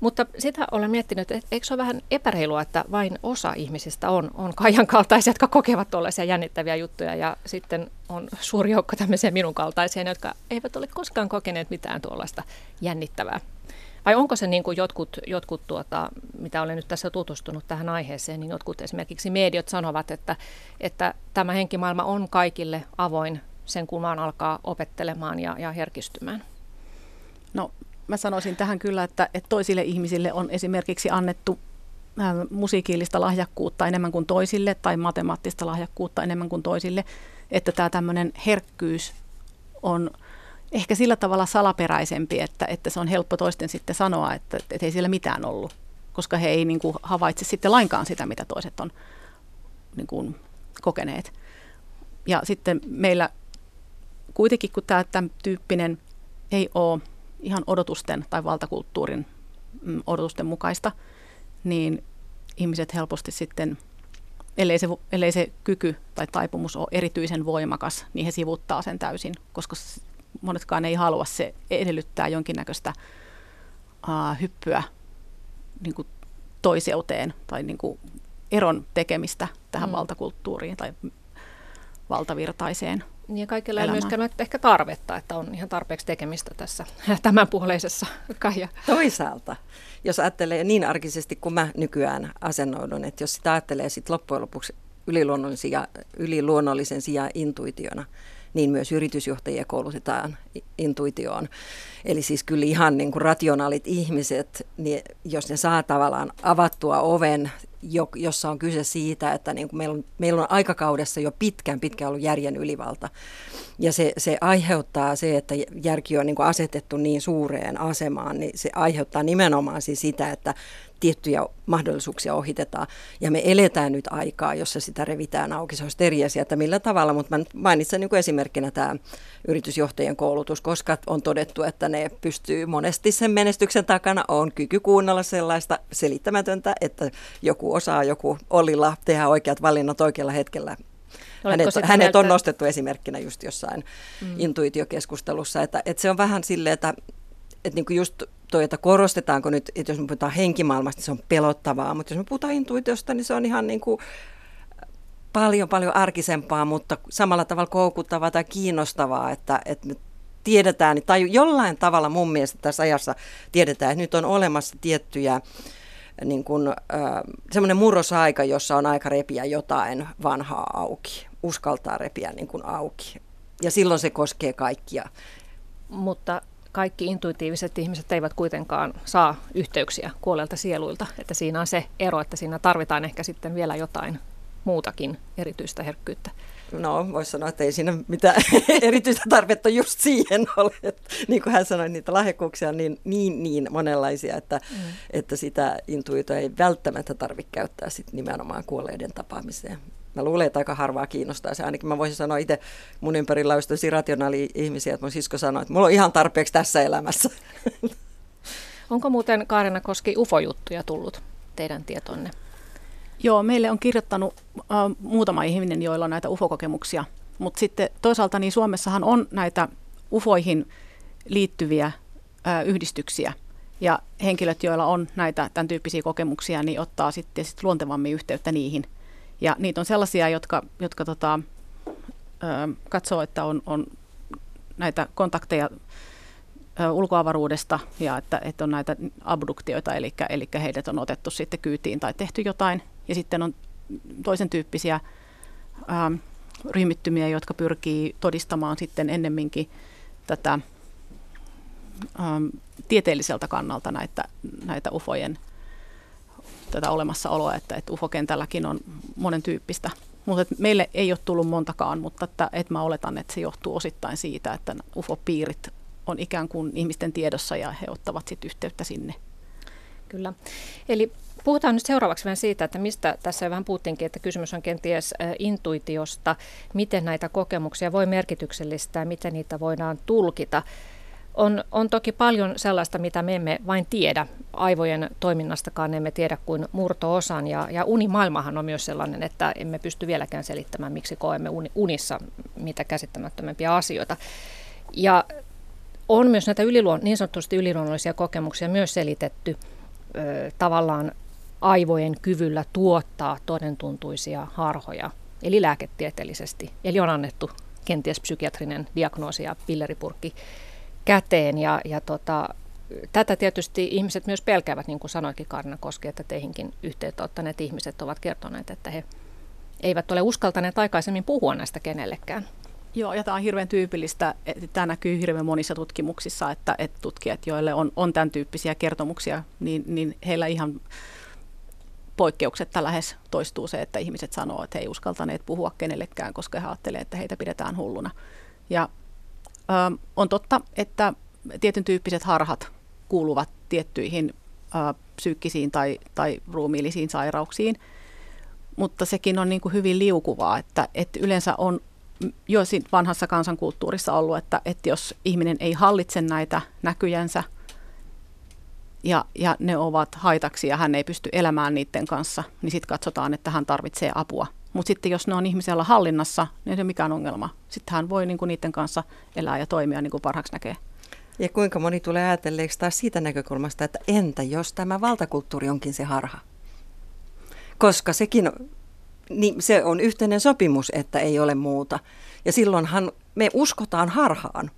Mutta sitä olen miettinyt, että eikö se ole vähän epäreilua, että vain osa ihmisistä on, on Kaijan kaltaisia, jotka kokevat tuollaisia jännittäviä juttuja ja sitten on suuri joukko tämmöisiä minun kaltaisia, jotka eivät ole koskaan kokeneet mitään tuollaista jännittävää. Vai onko se niin kuin jotkut, jotkut tuota, mitä olen nyt tässä tutustunut tähän aiheeseen, niin jotkut esimerkiksi mediot sanovat, että, että tämä henkimaailma on kaikille avoin sen kun vaan alkaa opettelemaan ja, ja herkistymään? No mä sanoisin tähän kyllä, että, että toisille ihmisille on esimerkiksi annettu musiikillista lahjakkuutta enemmän kuin toisille tai matemaattista lahjakkuutta enemmän kuin toisille, että tämä tämmöinen herkkyys on ehkä sillä tavalla salaperäisempi, että, että se on helppo toisten sitten sanoa, että, että ei siellä mitään ollut, koska he ei niin kuin havaitse sitten lainkaan sitä, mitä toiset on niin kuin kokeneet. Ja sitten meillä kuitenkin, kun tämä tämän tyyppinen ei ole ihan odotusten tai valtakulttuurin mm, odotusten mukaista, niin ihmiset helposti sitten, ellei se, ellei se kyky tai taipumus ole erityisen voimakas, niin he sivuttaa sen täysin, koska monetkaan ei halua. Se edellyttää jonkinnäköistä uh, hyppyä niin kuin toiseuteen tai niin kuin eron tekemistä tähän mm. valtakulttuuriin tai valtavirtaiseen niin kaikilla ei myöskään ole ehkä tarvetta, että on ihan tarpeeksi tekemistä tässä tämänpuoleisessa Kaija. Toisaalta, jos ajattelee niin arkisesti kuin mä nykyään asennoidun, että jos sitä ajattelee sit loppujen lopuksi yliluonnollisen, yliluonnollisen sijaan intuitiona, niin myös yritysjohtajia koulutetaan intuitioon. Eli siis kyllä ihan niin kuin rationaalit ihmiset, niin jos ne saa tavallaan avattua oven, jossa on kyse siitä, että niin kuin meillä, on, meillä on aikakaudessa jo pitkään pitkään ollut järjen ylivalta. Ja se, se aiheuttaa se, että järki on niin kuin asetettu niin suureen asemaan, niin se aiheuttaa nimenomaan siis sitä, että tiettyjä mahdollisuuksia ohitetaan. Ja me eletään nyt aikaa, jossa sitä revitään auki. Se olisi eri asia, että millä tavalla, mutta mä mainitsen niin kuin esimerkkinä tämä yritysjohtajien koulutus, koska on todettu, että ne pystyy monesti sen menestyksen takana on kyky kuunnella sellaista selittämätöntä, että joku osaa, joku Ollilla tehdä oikeat valinnat oikealla hetkellä hänet, hänet mieltä... on nostettu esimerkkinä just jossain mm. intuitiokeskustelussa, että, että se on vähän silleen, että, että niin kuin just toi, että korostetaanko nyt, että jos me puhutaan henkimaailmasta, niin se on pelottavaa, mutta jos me puhutaan intuitiosta, niin se on ihan niin kuin paljon, paljon arkisempaa, mutta samalla tavalla koukuttavaa tai kiinnostavaa, että, että me tiedetään, tai jollain tavalla mun mielestä tässä ajassa tiedetään, että nyt on olemassa tiettyjä niin kuin, äh, semmoinen murrosaika, jossa on aika repiä jotain vanhaa auki, uskaltaa repiä niin kuin auki. Ja silloin se koskee kaikkia. Mutta kaikki intuitiiviset ihmiset eivät kuitenkaan saa yhteyksiä kuolelta sieluilta. Että siinä on se ero, että siinä tarvitaan ehkä sitten vielä jotain muutakin erityistä herkkyyttä. No, voisi sanoa, että ei siinä mitään erityistä tarvetta just siihen ole. Että, niin kuin hän sanoi, niitä lahjakkuuksia on niin, niin, niin monenlaisia, että, mm. että sitä intuitoa ei välttämättä tarvitse käyttää sit nimenomaan kuolleiden tapaamiseen mä luulen, että aika harvaa kiinnostaa se. Ainakin mä voisin sanoa itse mun ympärillä on rationaali ihmisiä, että mun sisko sanoi, että mulla on ihan tarpeeksi tässä elämässä. Onko muuten Kaarina Koski UFO-juttuja tullut teidän tietonne? Joo, meille on kirjoittanut äh, muutama ihminen, joilla on näitä UFO-kokemuksia. Mutta sitten toisaalta niin Suomessahan on näitä UFOihin liittyviä äh, yhdistyksiä. Ja henkilöt, joilla on näitä tämän tyyppisiä kokemuksia, niin ottaa sitten sit luontevammin yhteyttä niihin – ja niitä on sellaisia, jotka, jotka tota, katsoo, että on, on näitä kontakteja ulkoavaruudesta ja että, että on näitä abduktioita, eli, eli heidät on otettu sitten kyytiin tai tehty jotain. Ja sitten on toisen tyyppisiä ö, ryhmittymiä, jotka pyrkii todistamaan sitten ennemminkin tätä ö, tieteelliseltä kannalta näitä, näitä ufojen – tätä olemassaoloa, että, että UFO-kentälläkin on monen tyyppistä. Mutta meille ei ole tullut montakaan, mutta että, että mä oletan, että se johtuu osittain siitä, että UFO-piirit on ikään kuin ihmisten tiedossa ja he ottavat sitten yhteyttä sinne. Kyllä. Eli puhutaan nyt seuraavaksi vähän siitä, että mistä tässä vähän puhuttiinkin, että kysymys on kenties intuitiosta, miten näitä kokemuksia voi merkityksellistää, miten niitä voidaan tulkita. On, on toki paljon sellaista, mitä me emme vain tiedä. Aivojen toiminnastakaan emme tiedä kuin murto-osan. Ja, ja unimaailmahan on myös sellainen, että emme pysty vieläkään selittämään, miksi koemme unissa mitä käsittämättömämpiä asioita. Ja on myös näitä yliluon, niin sanotusti yliluonnollisia kokemuksia myös selitetty ö, tavallaan aivojen kyvyllä tuottaa todentuntuisia harhoja, eli lääketieteellisesti. Eli on annettu kenties psykiatrinen diagnoosi ja pilleripurkki käteen ja, ja tota, tätä tietysti ihmiset myös pelkäävät, niin kuin sanoikin Karina Koski, että teihinkin yhteyttä ottaneet ihmiset ovat kertoneet, että he eivät ole uskaltaneet aikaisemmin puhua näistä kenellekään. Joo, ja tämä on hirveän tyypillistä. Tämä näkyy hirveän monissa tutkimuksissa, että, että tutkijat, joille on, on tämän tyyppisiä kertomuksia, niin, niin heillä ihan poikkeuksetta lähes toistuu se, että ihmiset sanoo, että he ei uskaltaneet puhua kenellekään, koska he ajattelevat, että heitä pidetään hulluna. Ja on totta, että tietyn tyyppiset harhat kuuluvat tiettyihin psyykkisiin tai, tai ruumiillisiin sairauksiin, mutta sekin on niin kuin hyvin liukuvaa, että, että yleensä on jo vanhassa kansankulttuurissa ollut, että, että jos ihminen ei hallitse näitä näkyjänsä ja, ja ne ovat haitaksi ja hän ei pysty elämään niiden kanssa, niin sitten katsotaan, että hän tarvitsee apua – mutta sitten jos ne on ihmisellä hallinnassa, niin ei ole mikään ongelma. Sitten hän voi niinku niiden kanssa elää ja toimia niin kuin parhaaksi näkee. Ja kuinka moni tulee ajatelleeksi taas siitä näkökulmasta, että entä jos tämä valtakulttuuri onkin se harha? Koska sekin niin se on yhteinen sopimus, että ei ole muuta. Ja silloinhan me uskotaan harhaan.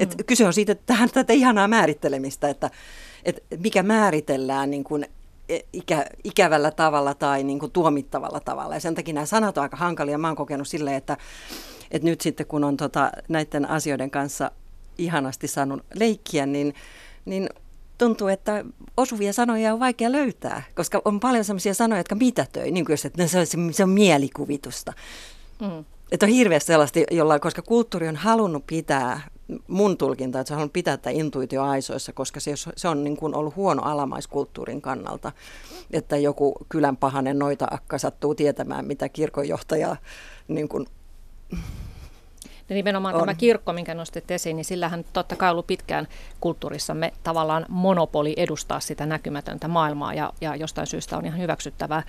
Et mm. Kyse on siitä, että tähän tätä ihanaa määrittelemistä, että, että mikä määritellään niin kuin ikä, ikävällä tavalla tai niin kuin tuomittavalla tavalla. Ja sen takia nämä sanat on aika hankalia. Mä oon kokenut silleen, että, että nyt sitten kun on tota, näiden asioiden kanssa ihanasti saanut leikkiä, niin, niin tuntuu, että osuvia sanoja on vaikea löytää, koska on paljon sellaisia sanoja, jotka mitätöi, niin kuin että se on, se on mielikuvitusta. Mm. Että on hirveästi sellaista, jolla, koska kulttuuri on halunnut pitää, mun tulkinta, että se on halunnut pitää tätä intuitio aisoissa, koska se, se on niin kuin ollut huono alamaiskulttuurin kannalta, että joku kylän pahanen noita akka sattuu tietämään, mitä kirkonjohtaja niin kuin ja nimenomaan on. tämä kirkko, minkä nostit esiin, niin sillähän totta kai ollut pitkään kulttuurissamme tavallaan monopoli edustaa sitä näkymätöntä maailmaa ja, ja jostain syystä on ihan hyväksyttävää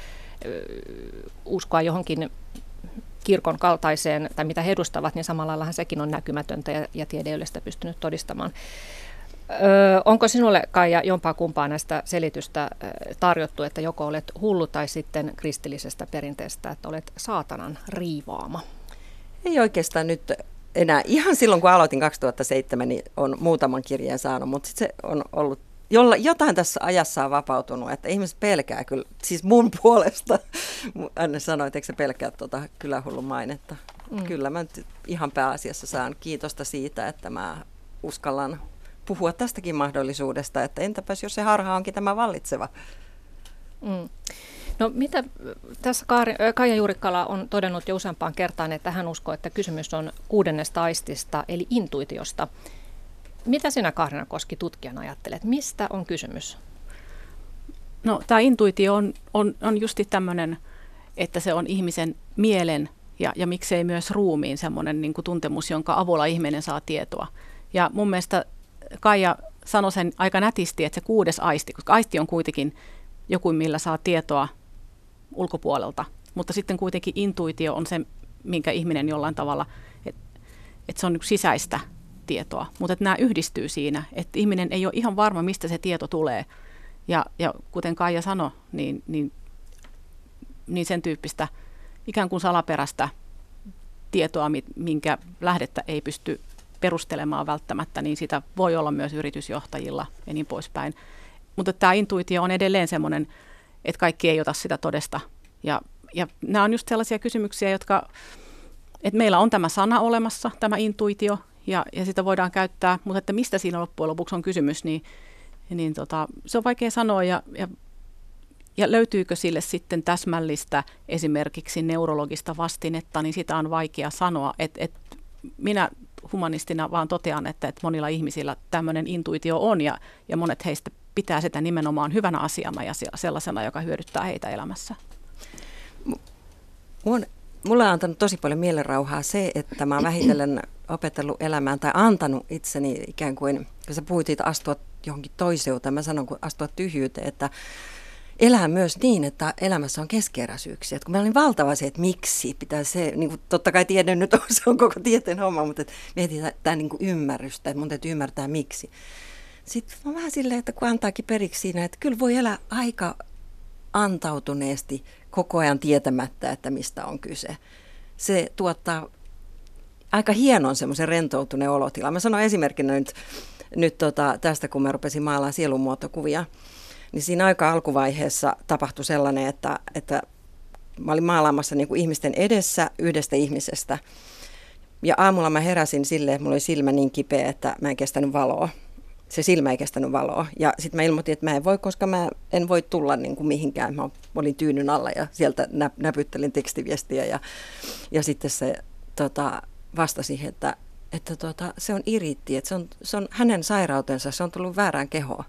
uskoa johonkin kirkon kaltaiseen, tai mitä he edustavat, niin samalla lailla sekin on näkymätöntä ja, ja tiede ei ole sitä pystynyt todistamaan. Öö, onko sinulle, Kaija, jompaa kumpaa näistä selitystä tarjottu, että joko olet hullu tai sitten kristillisestä perinteestä, että olet saatanan riivaama? Ei oikeastaan nyt enää. Ihan silloin, kun aloitin 2007, niin on muutaman kirjeen saanut, mutta sitten se on ollut jolla, jotain tässä ajassa on vapautunut, että ihmiset pelkää kyllä, siis mun puolesta. Anne sanoi, että se pelkää tuota kylähullun mainetta. Mm. Kyllä mä nyt ihan pääasiassa saan kiitosta siitä, että mä uskallan puhua tästäkin mahdollisuudesta, että entäpäs jos se harha onkin tämä vallitseva. Mm. No mitä tässä Kaija Juurikkala on todennut jo useampaan kertaan, että hän uskoo, että kysymys on kuudennesta aistista eli intuitiosta. Mitä sinä Kaarina Koski tutkijana ajattelet? Mistä on kysymys? No tämä intuitio on, on, on justi tämmöinen, että se on ihmisen mielen ja, ja miksei myös ruumiin semmoinen niin kuin tuntemus, jonka avulla ihminen saa tietoa. Ja mun mielestä Kaija sanoi sen aika nätisti, että se kuudes aisti, koska aisti on kuitenkin joku, millä saa tietoa ulkopuolelta, mutta sitten kuitenkin intuitio on se, minkä ihminen jollain tavalla, että et se on sisäistä tietoa, mutta että nämä yhdistyy siinä, että ihminen ei ole ihan varma, mistä se tieto tulee. Ja, ja kuten Kaija sanoi, niin, niin, niin sen tyyppistä ikään kuin salaperäistä tietoa, minkä lähdettä ei pysty perustelemaan välttämättä, niin sitä voi olla myös yritysjohtajilla ja niin poispäin. Mutta tämä intuitio on edelleen semmoinen, että kaikki ei ota sitä todesta. Ja, ja nämä on just sellaisia kysymyksiä, jotka, että meillä on tämä sana olemassa, tämä intuitio, ja, ja sitä voidaan käyttää, mutta että mistä siinä loppujen lopuksi on kysymys, niin, niin tota, se on vaikea sanoa ja, ja, ja löytyykö sille sitten täsmällistä esimerkiksi neurologista vastinetta, niin sitä on vaikea sanoa. Et, et minä humanistina vaan totean, että, että monilla ihmisillä tämmöinen intuitio on ja, ja monet heistä pitää sitä nimenomaan hyvänä asiana ja sellaisena, joka hyödyttää heitä elämässä. Mun, mulla on antanut tosi paljon mielenrauhaa se, että mä oon vähitellen opetellut elämään tai antanut itseni ikään kuin, kun sä puhuit siitä astua johonkin toiseuteen, mä sanon kun astua tyhjyyteen, että elää myös niin, että elämässä on keskeräisyyksiä. Kun meillä niin valtava se, että miksi pitää se, niin kuin totta kai tiedän nyt on, se on koko tieteen homma, mutta mietitään tämä niin ymmärrystä, että mun täytyy ymmärtää miksi. Sitten on vähän silleen, että kun antaakin periksi siinä, että kyllä voi elää aika antautuneesti koko ajan tietämättä, että mistä on kyse. Se tuottaa aika hienon semmoisen rentoutuneen olotila. Mä sanon esimerkkinä nyt, nyt tota, tästä, kun mä rupesin maalaamaan sielunmuotokuvia, niin siinä aika alkuvaiheessa tapahtui sellainen, että, että mä olin maalaamassa niin kuin ihmisten edessä yhdestä ihmisestä. Ja aamulla mä heräsin silleen, että mulla oli silmä niin kipeä, että mä en kestänyt valoa. Se silmä ei kestänyt valoa. Ja sitten mä ilmoitin, että mä en voi, koska mä en voi tulla niin kuin mihinkään. Mä olin tyynyn alla ja sieltä näpyttelin tekstiviestiä. Ja, ja sitten se tota, vastasi, että, että tota, se on iritti, että se on, se on hänen sairautensa, se on tullut väärään kehoon.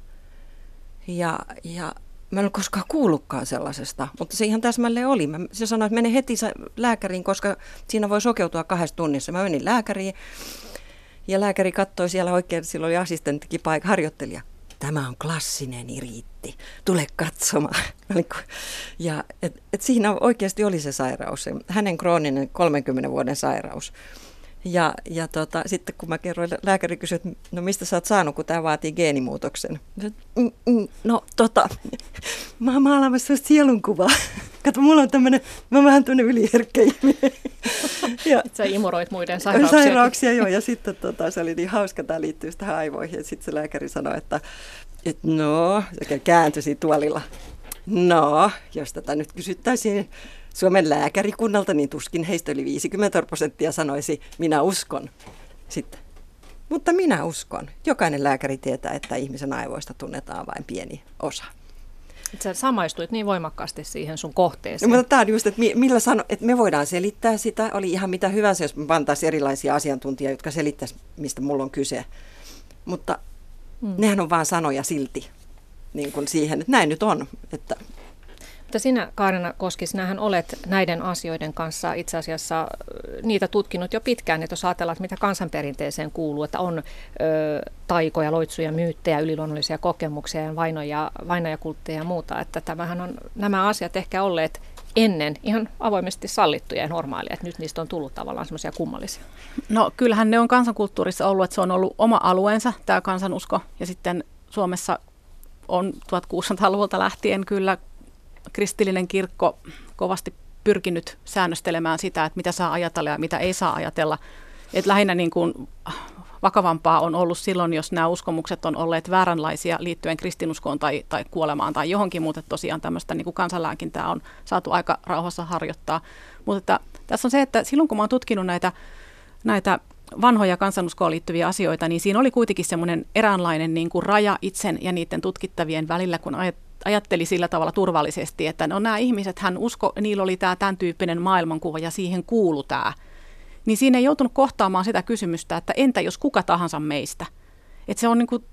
Ja, ja mä en ole koskaan kuullutkaan sellaisesta, mutta se ihan täsmälleen oli. Mä, se sanoi, että mene heti lääkäriin, koska siinä voi sokeutua kahdessa tunnissa. Mä menin lääkäriin ja lääkäri katsoi siellä oikein, silloin oli assistenttikin paikka, harjoittelija. Tämä on klassinen iriitti, tule katsomaan. Ja et, et siinä oikeasti oli se sairaus, hänen krooninen 30 vuoden sairaus. Ja, ja tota, sitten kun mä kerroin, lääkäri kysyi, että no mistä sä oot saanut, kun tämä vaatii geenimuutoksen. Mm, mm, no tota, mä oon maalaamassa sellaista sielunkuvaa. Kato, mulla on tämmöinen, mä oon vähän tuonne yliherkkä ihminen. Ja, sä imuroit muiden sairauksia. Sairauksia, joo. Ja sitten tota, se oli niin hauska, tämä liittyy tähän aivoihin. Ja sitten se lääkäri sanoi, että, että no, se kääntyi siinä tuolilla. No, jos tätä nyt kysyttäisiin Suomen lääkärikunnalta, niin tuskin heistä yli 50 prosenttia sanoisi, minä uskon. Sitten Mutta minä uskon, jokainen lääkäri tietää, että ihmisen aivoista tunnetaan vain pieni osa. Sä samaistuit niin voimakkaasti siihen sun kohteeseen. No, mutta tämä on just, että, millä sano, että me voidaan selittää sitä. Oli ihan mitä hyvänsä, jos me pantaisiin erilaisia asiantuntijoita, jotka selittäisivät, mistä mulla on kyse. Mutta hmm. nehän on vain sanoja silti niin kuin siihen, että näin nyt on. Että mutta sinä, Kaarina Koski, sinähän olet näiden asioiden kanssa itse asiassa niitä tutkinut jo pitkään, että jos ajatellaan, että mitä kansanperinteeseen kuuluu, että on ö, taikoja, loitsuja, myyttejä, yliluonnollisia kokemuksia ja vainoja, vainojakultteja ja muuta, että tämähän on nämä asiat ehkä olleet ennen ihan avoimesti sallittuja ja normaalia, että nyt niistä on tullut tavallaan semmoisia kummallisia? No kyllähän ne on kansankulttuurissa ollut, että se on ollut oma alueensa, tämä kansanusko, ja sitten Suomessa on 1600-luvulta lähtien kyllä kristillinen kirkko kovasti pyrkinyt säännöstelemään sitä, että mitä saa ajatella ja mitä ei saa ajatella. Et lähinnä niin kuin vakavampaa on ollut silloin, jos nämä uskomukset on olleet vääränlaisia liittyen kristinuskoon tai, tai kuolemaan tai johonkin, mutta tosiaan tämmöistä niin kuin kansanlääkintää on saatu aika rauhassa harjoittaa. Mutta että, tässä on se, että silloin kun mä oon tutkinut näitä, näitä vanhoja kansanuskoon liittyviä asioita, niin siinä oli kuitenkin semmoinen eräänlainen niin kuin raja itsen ja niiden tutkittavien välillä, kun ajatteli sillä tavalla turvallisesti, että no nämä ihmiset, hän usko, niillä oli tämä tämän tyyppinen maailmankuva ja siihen kuulu tämä. Niin siinä ei joutunut kohtaamaan sitä kysymystä, että entä jos kuka tahansa meistä. Että se on niin kuin,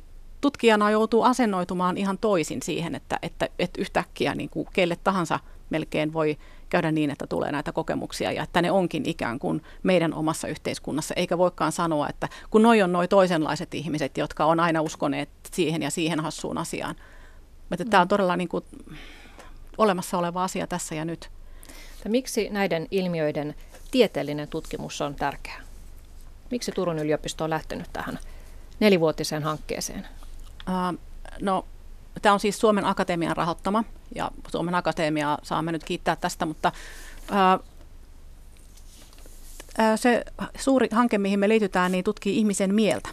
tutkijana joutuu asennoitumaan ihan toisin siihen, että, että, että yhtäkkiä niin kuin kelle tahansa melkein voi käydä niin, että tulee näitä kokemuksia ja että ne onkin ikään kuin meidän omassa yhteiskunnassa, eikä voikaan sanoa, että kun noi on noi toisenlaiset ihmiset, jotka on aina uskoneet siihen ja siihen hassuun asiaan, että tämä on todella niin kuin olemassa oleva asia tässä ja nyt. Miksi näiden ilmiöiden tieteellinen tutkimus on tärkeää? Miksi Turun yliopisto on lähtenyt tähän nelivuotiseen hankkeeseen? No, tämä on siis Suomen Akatemian rahoittama ja Suomen Akatemia saamme nyt kiittää tästä, mutta se suuri hanke, mihin me liitytään, niin tutkii ihmisen mieltä.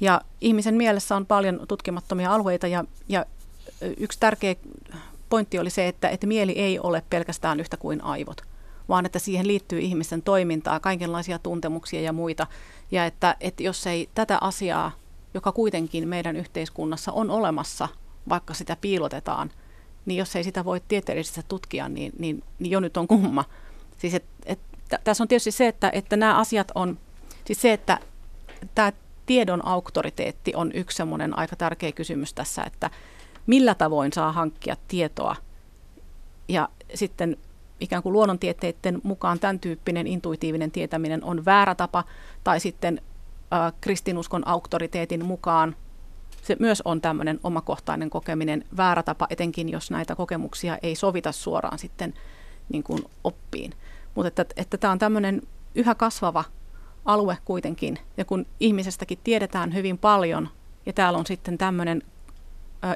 Ja ihmisen mielessä on paljon tutkimattomia alueita ja, ja yksi tärkeä pointti oli se, että, että mieli ei ole pelkästään yhtä kuin aivot, vaan että siihen liittyy ihmisten toimintaa, kaikenlaisia tuntemuksia ja muita. Ja että, että jos ei tätä asiaa, joka kuitenkin meidän yhteiskunnassa on olemassa, vaikka sitä piilotetaan, niin jos ei sitä voi tieteellisesti tutkia, niin, niin, niin jo nyt on kumma. Siis et, et, tässä on tietysti se, että, että nämä asiat on, siis se, että tämä tiedon auktoriteetti on yksi semmoinen aika tärkeä kysymys tässä, että, millä tavoin saa hankkia tietoa. Ja sitten ikään kuin luonnontieteiden mukaan tämän tyyppinen intuitiivinen tietäminen on väärä tapa, tai sitten äh, kristinuskon auktoriteetin mukaan se myös on tämmöinen omakohtainen kokeminen väärä tapa, etenkin jos näitä kokemuksia ei sovita suoraan sitten niin kuin oppiin. Mutta että, että tämä on tämmöinen yhä kasvava alue kuitenkin, ja kun ihmisestäkin tiedetään hyvin paljon, ja täällä on sitten tämmöinen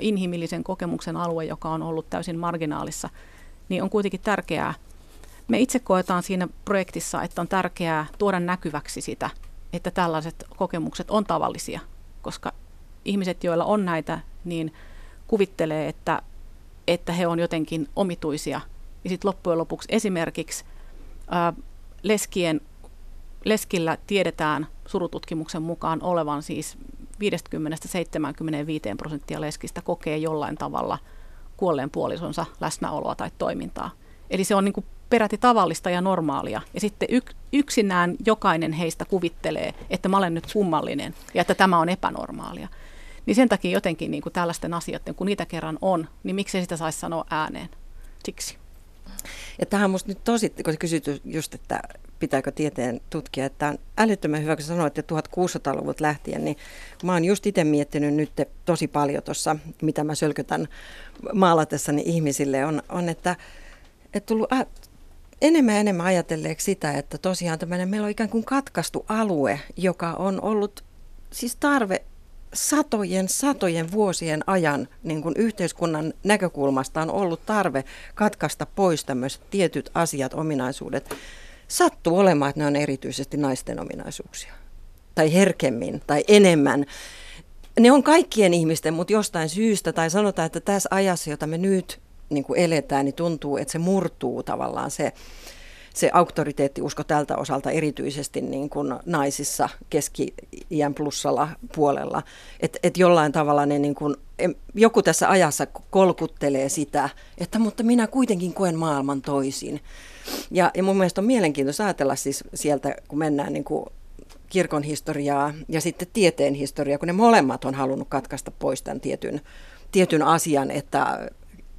inhimillisen kokemuksen alue, joka on ollut täysin marginaalissa, niin on kuitenkin tärkeää. Me itse koetaan siinä projektissa, että on tärkeää tuoda näkyväksi sitä, että tällaiset kokemukset on tavallisia, koska ihmiset, joilla on näitä, niin kuvittelee, että, että he on jotenkin omituisia. Ja sitten loppujen lopuksi esimerkiksi ää, leskien, leskillä tiedetään surututkimuksen mukaan olevan siis 50-75 prosenttia leskistä kokee jollain tavalla kuolleen puolisonsa läsnäoloa tai toimintaa. Eli se on niin kuin peräti tavallista ja normaalia. Ja sitten yk, yksinään jokainen heistä kuvittelee, että mä olen nyt kummallinen ja että tämä on epänormaalia. Niin sen takia jotenkin niin kuin tällaisten asioiden, kun niitä kerran on, niin miksi sitä saisi sanoa ääneen? Siksi. Ja tähän on musta nyt tosi, kun kysytty just, että pitääkö tieteen tutkia, että on älyttömän hyvä, kun sanoit, että 1600-luvut lähtien, niin mä oon just itse miettinyt nyt tosi paljon tuossa, mitä mä sölkötän maalatessani ihmisille, on, on että, että tullut ä, enemmän ja enemmän ajatelleeksi sitä, että tosiaan tämmöinen, meillä on ikään kuin katkaistu alue, joka on ollut siis tarve satojen, satojen vuosien ajan niin kuin yhteiskunnan näkökulmasta on ollut tarve katkaista pois tämmöiset tietyt asiat, ominaisuudet. Sattuu olemaan, että ne on erityisesti naisten ominaisuuksia. Tai herkemmin, tai enemmän. Ne on kaikkien ihmisten, mutta jostain syystä, tai sanotaan, että tässä ajassa, jota me nyt niin kuin eletään, niin tuntuu, että se murtuu tavallaan se se auktoriteettiusko tältä osalta erityisesti niin kuin naisissa keski-iän plussalla puolella. Että et jollain tavalla ne niin kuin, joku tässä ajassa kolkuttelee sitä, että mutta minä kuitenkin koen maailman toisin. Ja, ja mun mielestä on mielenkiintoista ajatella siis sieltä, kun mennään niin kuin kirkon historiaa ja sitten tieteen historiaa, kun ne molemmat on halunnut katkaista pois tämän tietyn, tietyn asian, että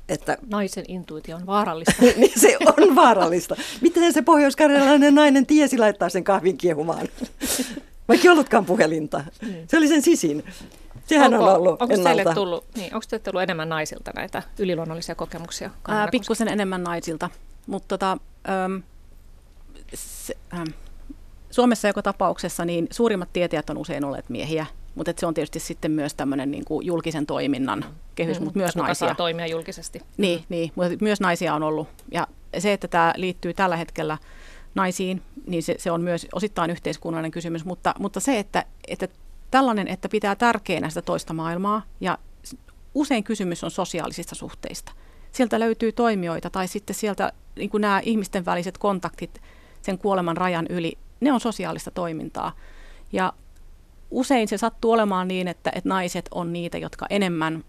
että, Naisen intuitio on vaarallista. niin se on vaarallista. Miten se pohjoiskarjalainen nainen tiesi laittaa sen kahvin kiehumaan? Vaikka ei ollutkaan puhelinta. Niin. Se oli sen sisin. Sehän onko, on ollut onko teille tullut, niin, onko teille tullut enemmän naisilta näitä yliluonnollisia kokemuksia? Ää, pikkusen enemmän naisilta, mutta tota, äm, se, äm, Suomessa joka tapauksessa niin suurimmat tietäjät on usein olleet miehiä, mutta se on tietysti sitten myös tämmöinen niin kuin julkisen toiminnan kehys, mm, mutta myös naisia. saa toimia julkisesti. Niin, mm. niin, mutta myös naisia on ollut. Ja se, että tämä liittyy tällä hetkellä naisiin, niin se, se on myös osittain yhteiskunnallinen kysymys, mutta, mutta se, että, että tällainen, että pitää tärkeänä sitä toista maailmaa, ja usein kysymys on sosiaalisista suhteista. Sieltä löytyy toimijoita, tai sitten sieltä niin kuin nämä ihmisten väliset kontaktit sen kuoleman rajan yli, ne on sosiaalista toimintaa. Ja usein se sattuu olemaan niin, että, että naiset on niitä, jotka enemmän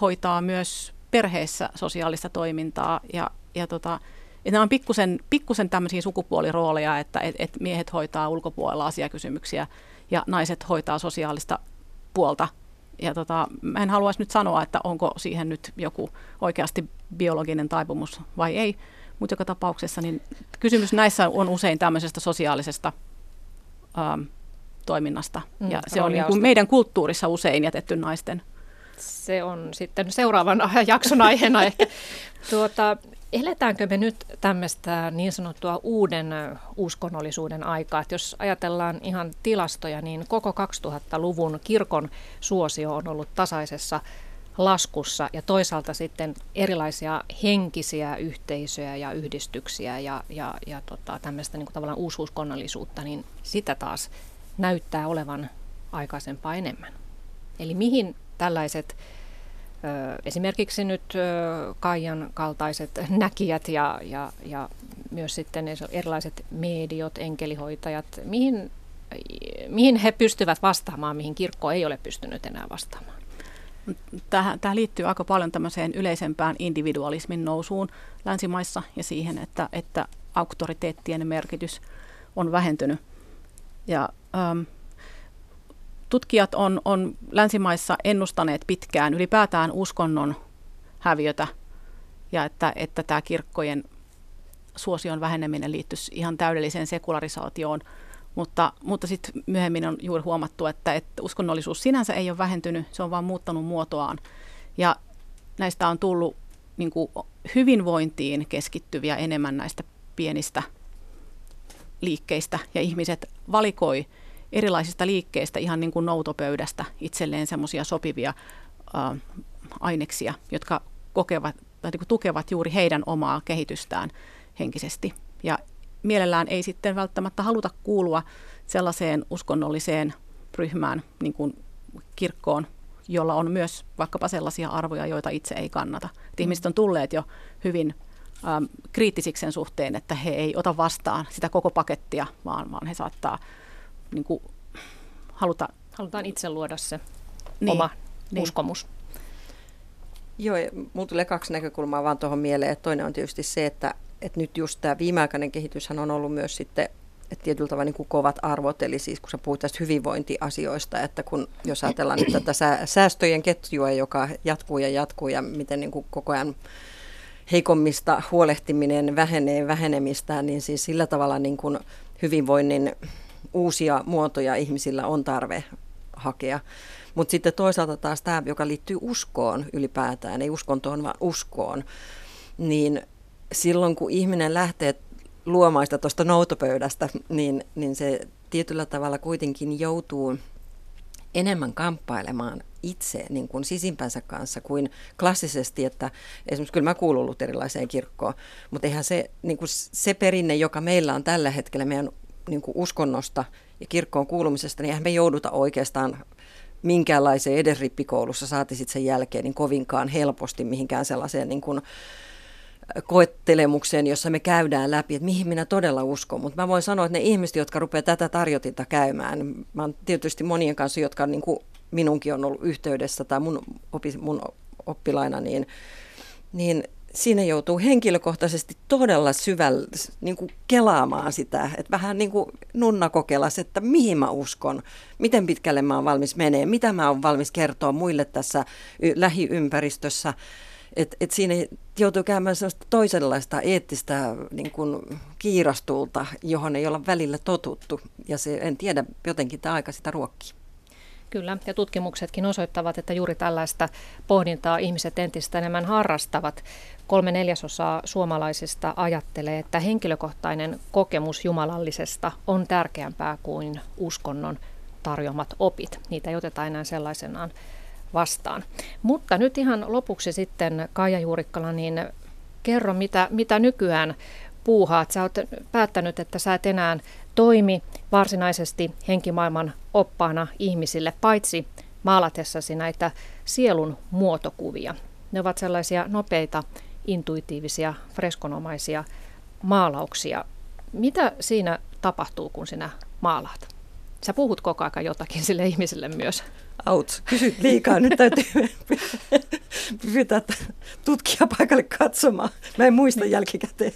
hoitaa myös perheessä sosiaalista toimintaa ja, ja tota, että nämä on pikkusen, pikkusen tämmöisiä sukupuolirooleja, että et, et miehet hoitaa ulkopuolella asiakysymyksiä ja naiset hoitaa sosiaalista puolta. Ja tota, mä en haluaisi nyt sanoa, että onko siihen nyt joku oikeasti biologinen taipumus vai ei, mutta joka tapauksessa niin kysymys näissä on usein tämmöisestä sosiaalisesta ähm, toiminnasta. Mm, ja se on niin kuin meidän kulttuurissa usein jätetty naisten. Se on sitten seuraavan jakson aiheena ehkä. Tuota, eletäänkö me nyt tämmöistä niin sanottua uuden uskonnollisuuden aikaa? Että jos ajatellaan ihan tilastoja, niin koko 2000-luvun kirkon suosio on ollut tasaisessa laskussa ja toisaalta sitten erilaisia henkisiä yhteisöjä ja yhdistyksiä ja, ja, ja tota, tämmöistä niin tavallaan uusuuskonnollisuutta, niin sitä taas näyttää olevan aikaisempaa enemmän. Eli mihin tällaiset esimerkiksi nyt Kaijan kaltaiset näkijät ja, ja, ja myös sitten erilaiset mediot, enkelihoitajat, mihin, mihin he pystyvät vastaamaan, mihin kirkko ei ole pystynyt enää vastaamaan? Tähän, tämä liittyy aika paljon tämmöiseen yleisempään individualismin nousuun länsimaissa ja siihen, että, että auktoriteettien merkitys on vähentynyt. Ja ähm, tutkijat on, on länsimaissa ennustaneet pitkään ylipäätään uskonnon häviötä ja että, että tämä kirkkojen suosion väheneminen liittyisi ihan täydelliseen sekularisaatioon. Mutta, mutta sitten myöhemmin on juuri huomattu, että, että uskonnollisuus sinänsä ei ole vähentynyt, se on vaan muuttanut muotoaan. Ja näistä on tullut niin kuin hyvinvointiin keskittyviä enemmän näistä pienistä liikkeistä ja ihmiset valikoi erilaisista liikkeistä ihan niin kuin noutopöydästä itselleen semmoisia sopivia ä, aineksia, jotka kokevat, tai niin kuin tukevat juuri heidän omaa kehitystään henkisesti. Ja mielellään ei sitten välttämättä haluta kuulua sellaiseen uskonnolliseen ryhmään, niin kuin kirkkoon, jolla on myös vaikkapa sellaisia arvoja, joita itse ei kannata. Et ihmiset on tulleet jo hyvin äm, kriittisiksi sen suhteen, että he ei ota vastaan sitä koko pakettia, vaan, vaan he saattaa niin kuin, haluta... Halutaan itse luoda se niin, oma niin. uskomus. Joo, minulla tulee kaksi näkökulmaa vaan tuohon mieleen. Että toinen on tietysti se, että, että nyt just tämä viimeaikainen kehityshän on ollut myös sitten että tietyllä tavalla niin kuin kovat arvot, eli siis kun sä puhuit tästä hyvinvointiasioista, että kun jos ajatellaan nyt tätä säästöjen ketjua, joka jatkuu ja jatkuu ja miten niin kuin koko ajan heikommista huolehtiminen vähenee vähenemistään, niin siis sillä tavalla niin kuin hyvinvoinnin uusia muotoja ihmisillä on tarve hakea. Mutta sitten toisaalta taas tämä, joka liittyy uskoon ylipäätään, ei uskontoon vaan uskoon, niin silloin kun ihminen lähtee luomaista tuosta noutopöydästä, niin, niin se tietyllä tavalla kuitenkin joutuu enemmän kamppailemaan itse niin kuin sisimpänsä kanssa kuin klassisesti, että esimerkiksi kyllä mä kuulun ollut erilaiseen kirkkoon, mutta eihän se, niin kuin se perinne, joka meillä on tällä hetkellä meidän niin kuin uskonnosta ja kirkkoon kuulumisesta, niin eihän me jouduta oikeastaan minkäänlaiseen edes rippikoulussa, saati sitten sen jälkeen, niin kovinkaan helposti mihinkään sellaiseen niin kuin, koettelemukseen, jossa me käydään läpi, että mihin minä todella uskon. Mutta mä voin sanoa, että ne ihmiset, jotka rupeaa tätä tarjotinta käymään, mä oon tietysti monien kanssa, jotka niin kuin minunkin on ollut yhteydessä tai mun, opi, mun oppilaina, niin, niin siinä joutuu henkilökohtaisesti todella syvällä niin kuin kelaamaan sitä, että vähän niin kuin nunna kokelas, että mihin mä uskon, miten pitkälle mä oon valmis menee, mitä mä oon valmis kertoa muille tässä lähiympäristössä. Et, et siinä joutuu käymään sellaista toisenlaista eettistä niin kuin kiirastulta, johon ei olla välillä totuttu. Ja se, en tiedä, jotenkin tämä aika sitä ruokkii. Kyllä, ja tutkimuksetkin osoittavat, että juuri tällaista pohdintaa ihmiset entistä enemmän harrastavat. Kolme neljäsosaa suomalaisista ajattelee, että henkilökohtainen kokemus jumalallisesta on tärkeämpää kuin uskonnon tarjoamat opit. Niitä ei oteta enää sellaisenaan vastaan. Mutta nyt ihan lopuksi sitten Kaija Juurikkala, niin kerro mitä, mitä nykyään puuhaat. Sä oot päättänyt, että sä et enää toimi varsinaisesti henkimaailman oppaana ihmisille, paitsi maalatessasi näitä sielun muotokuvia. Ne ovat sellaisia nopeita, intuitiivisia, freskonomaisia maalauksia. Mitä siinä tapahtuu, kun sinä maalaat? Sä puhut koko ajan jotakin sille ihmiselle myös. Out, kysyt liikaa. Nyt täytyy pyytää tutkija paikalle katsomaan. Mä en muista niin. jälkikäteen.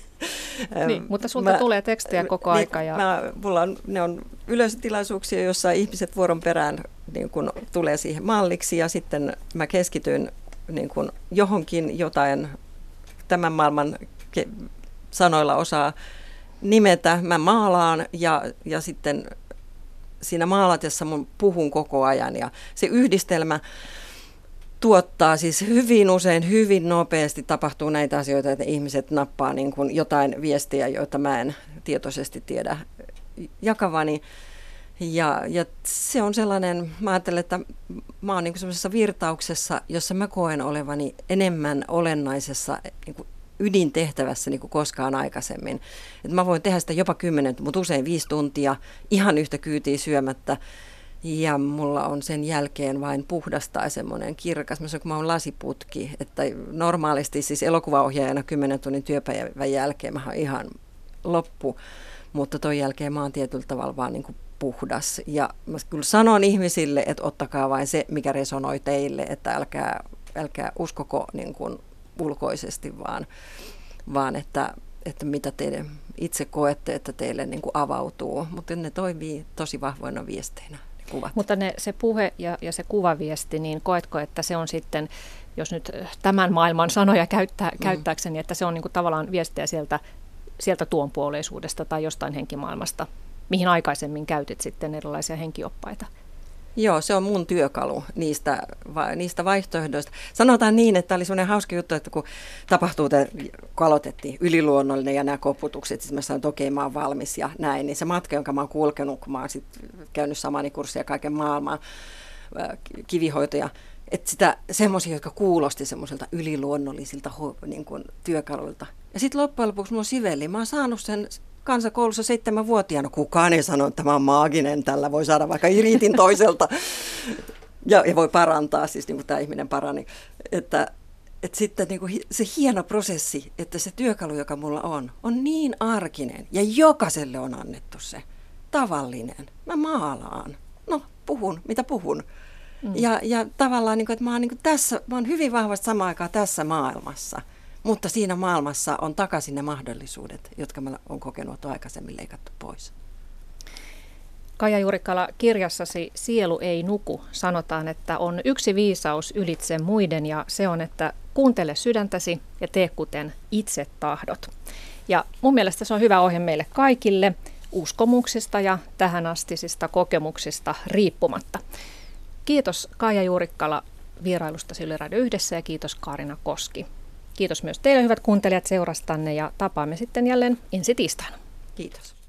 Niin, mutta sulta mä, tulee tekstejä koko niin, aika. Ja... Mä, mulla on, ne on yleisötilaisuuksia, joissa ihmiset vuoron perään niin kun tulee siihen malliksi ja sitten mä keskityn niin kun johonkin jotain tämän maailman ke- sanoilla osaa nimetä. Mä maalaan ja, ja sitten siinä maalatessa mun puhun koko ajan ja se yhdistelmä tuottaa siis hyvin usein, hyvin nopeasti tapahtuu näitä asioita, että ihmiset nappaa niin kuin jotain viestiä, joita mä en tietoisesti tiedä jakavani. Ja, ja se on sellainen, mä ajattelen, että mä oon niin sellaisessa virtauksessa, jossa mä koen olevani enemmän olennaisessa niin kuin ydintehtävässä niin kuin koskaan aikaisemmin. Et mä voin tehdä sitä jopa kymmenen, mutta usein viisi tuntia ihan yhtä kyytiä syömättä. Ja mulla on sen jälkeen vain puhdas tai semmoinen kirkas. Mä kun mä oon lasiputki, että normaalisti siis elokuvaohjaajana 10 tunnin työpäivän jälkeen mä oon ihan loppu. Mutta ton jälkeen mä oon tietyllä tavalla vaan niin kuin puhdas. Ja mä kyllä sanon ihmisille, että ottakaa vain se, mikä resonoi teille, että älkää, älkää uskoko niin kuin ulkoisesti, vaan, vaan että, että mitä te itse koette, että teille niin kuin avautuu. Mutta ne toimii tosi vahvoina viesteinä. Kuvat. Mutta ne, se puhe ja, ja se kuvaviesti, niin koetko, että se on sitten, jos nyt tämän maailman sanoja käyttää, mm. käyttääkseni, että se on niin kuin tavallaan viestiä sieltä, sieltä tuonpuoleisuudesta tai jostain henkimaailmasta, mihin aikaisemmin käytit sitten erilaisia henkioppaita? Joo, se on mun työkalu niistä, va, niistä vaihtoehdoista. Sanotaan niin, että oli semmoinen hauska juttu, että kun tapahtuu, te, kun aloitettiin yliluonnollinen ja nämä koputukset, siis mä sanoin, että okei, mä oon valmis ja näin, niin se matka, jonka mä oon kulkenut, kun mä oon sit käynyt samani kurssia kaiken maailman kivihoitoja, että sitä semmoisia, jotka kuulosti semmoisilta yliluonnollisilta niin kuin, työkaluilta. Ja sitten loppujen lopuksi mun sivelli, mä oon saanut sen kansakoulussa seitsemänvuotiaana. Kukaan ei sano, että tämä on maaginen, tällä voi saada vaikka iriitin toiselta. Ja, ja voi parantaa, siis niin kuin tämä ihminen parani. Että, että sitten niin kuin se hieno prosessi, että se työkalu, joka mulla on, on niin arkinen ja jokaiselle on annettu se. Tavallinen. Mä maalaan. No, puhun, mitä puhun. Mm. Ja, ja tavallaan, niin kuin, että mä oon, niin kuin tässä, mä oon hyvin vahvasti samaan aikaan tässä maailmassa – mutta siinä maailmassa on takaisin ne mahdollisuudet, jotka mä oon kokenut aikaisemmin leikattu pois. Kaja Juurikkala, kirjassasi Sielu ei nuku sanotaan, että on yksi viisaus ylitse muiden ja se on, että kuuntele sydäntäsi ja tee kuten itse tahdot. Ja mun mielestä se on hyvä ohje meille kaikille uskomuksista ja tähän astisista kokemuksista riippumatta. Kiitos Kaija Juurikkala vierailusta Yle Radio Yhdessä ja kiitos Kaarina Koski. Kiitos myös teille hyvät kuuntelijat seurastanne ja tapaamme sitten jälleen ensi tiistaina. Kiitos.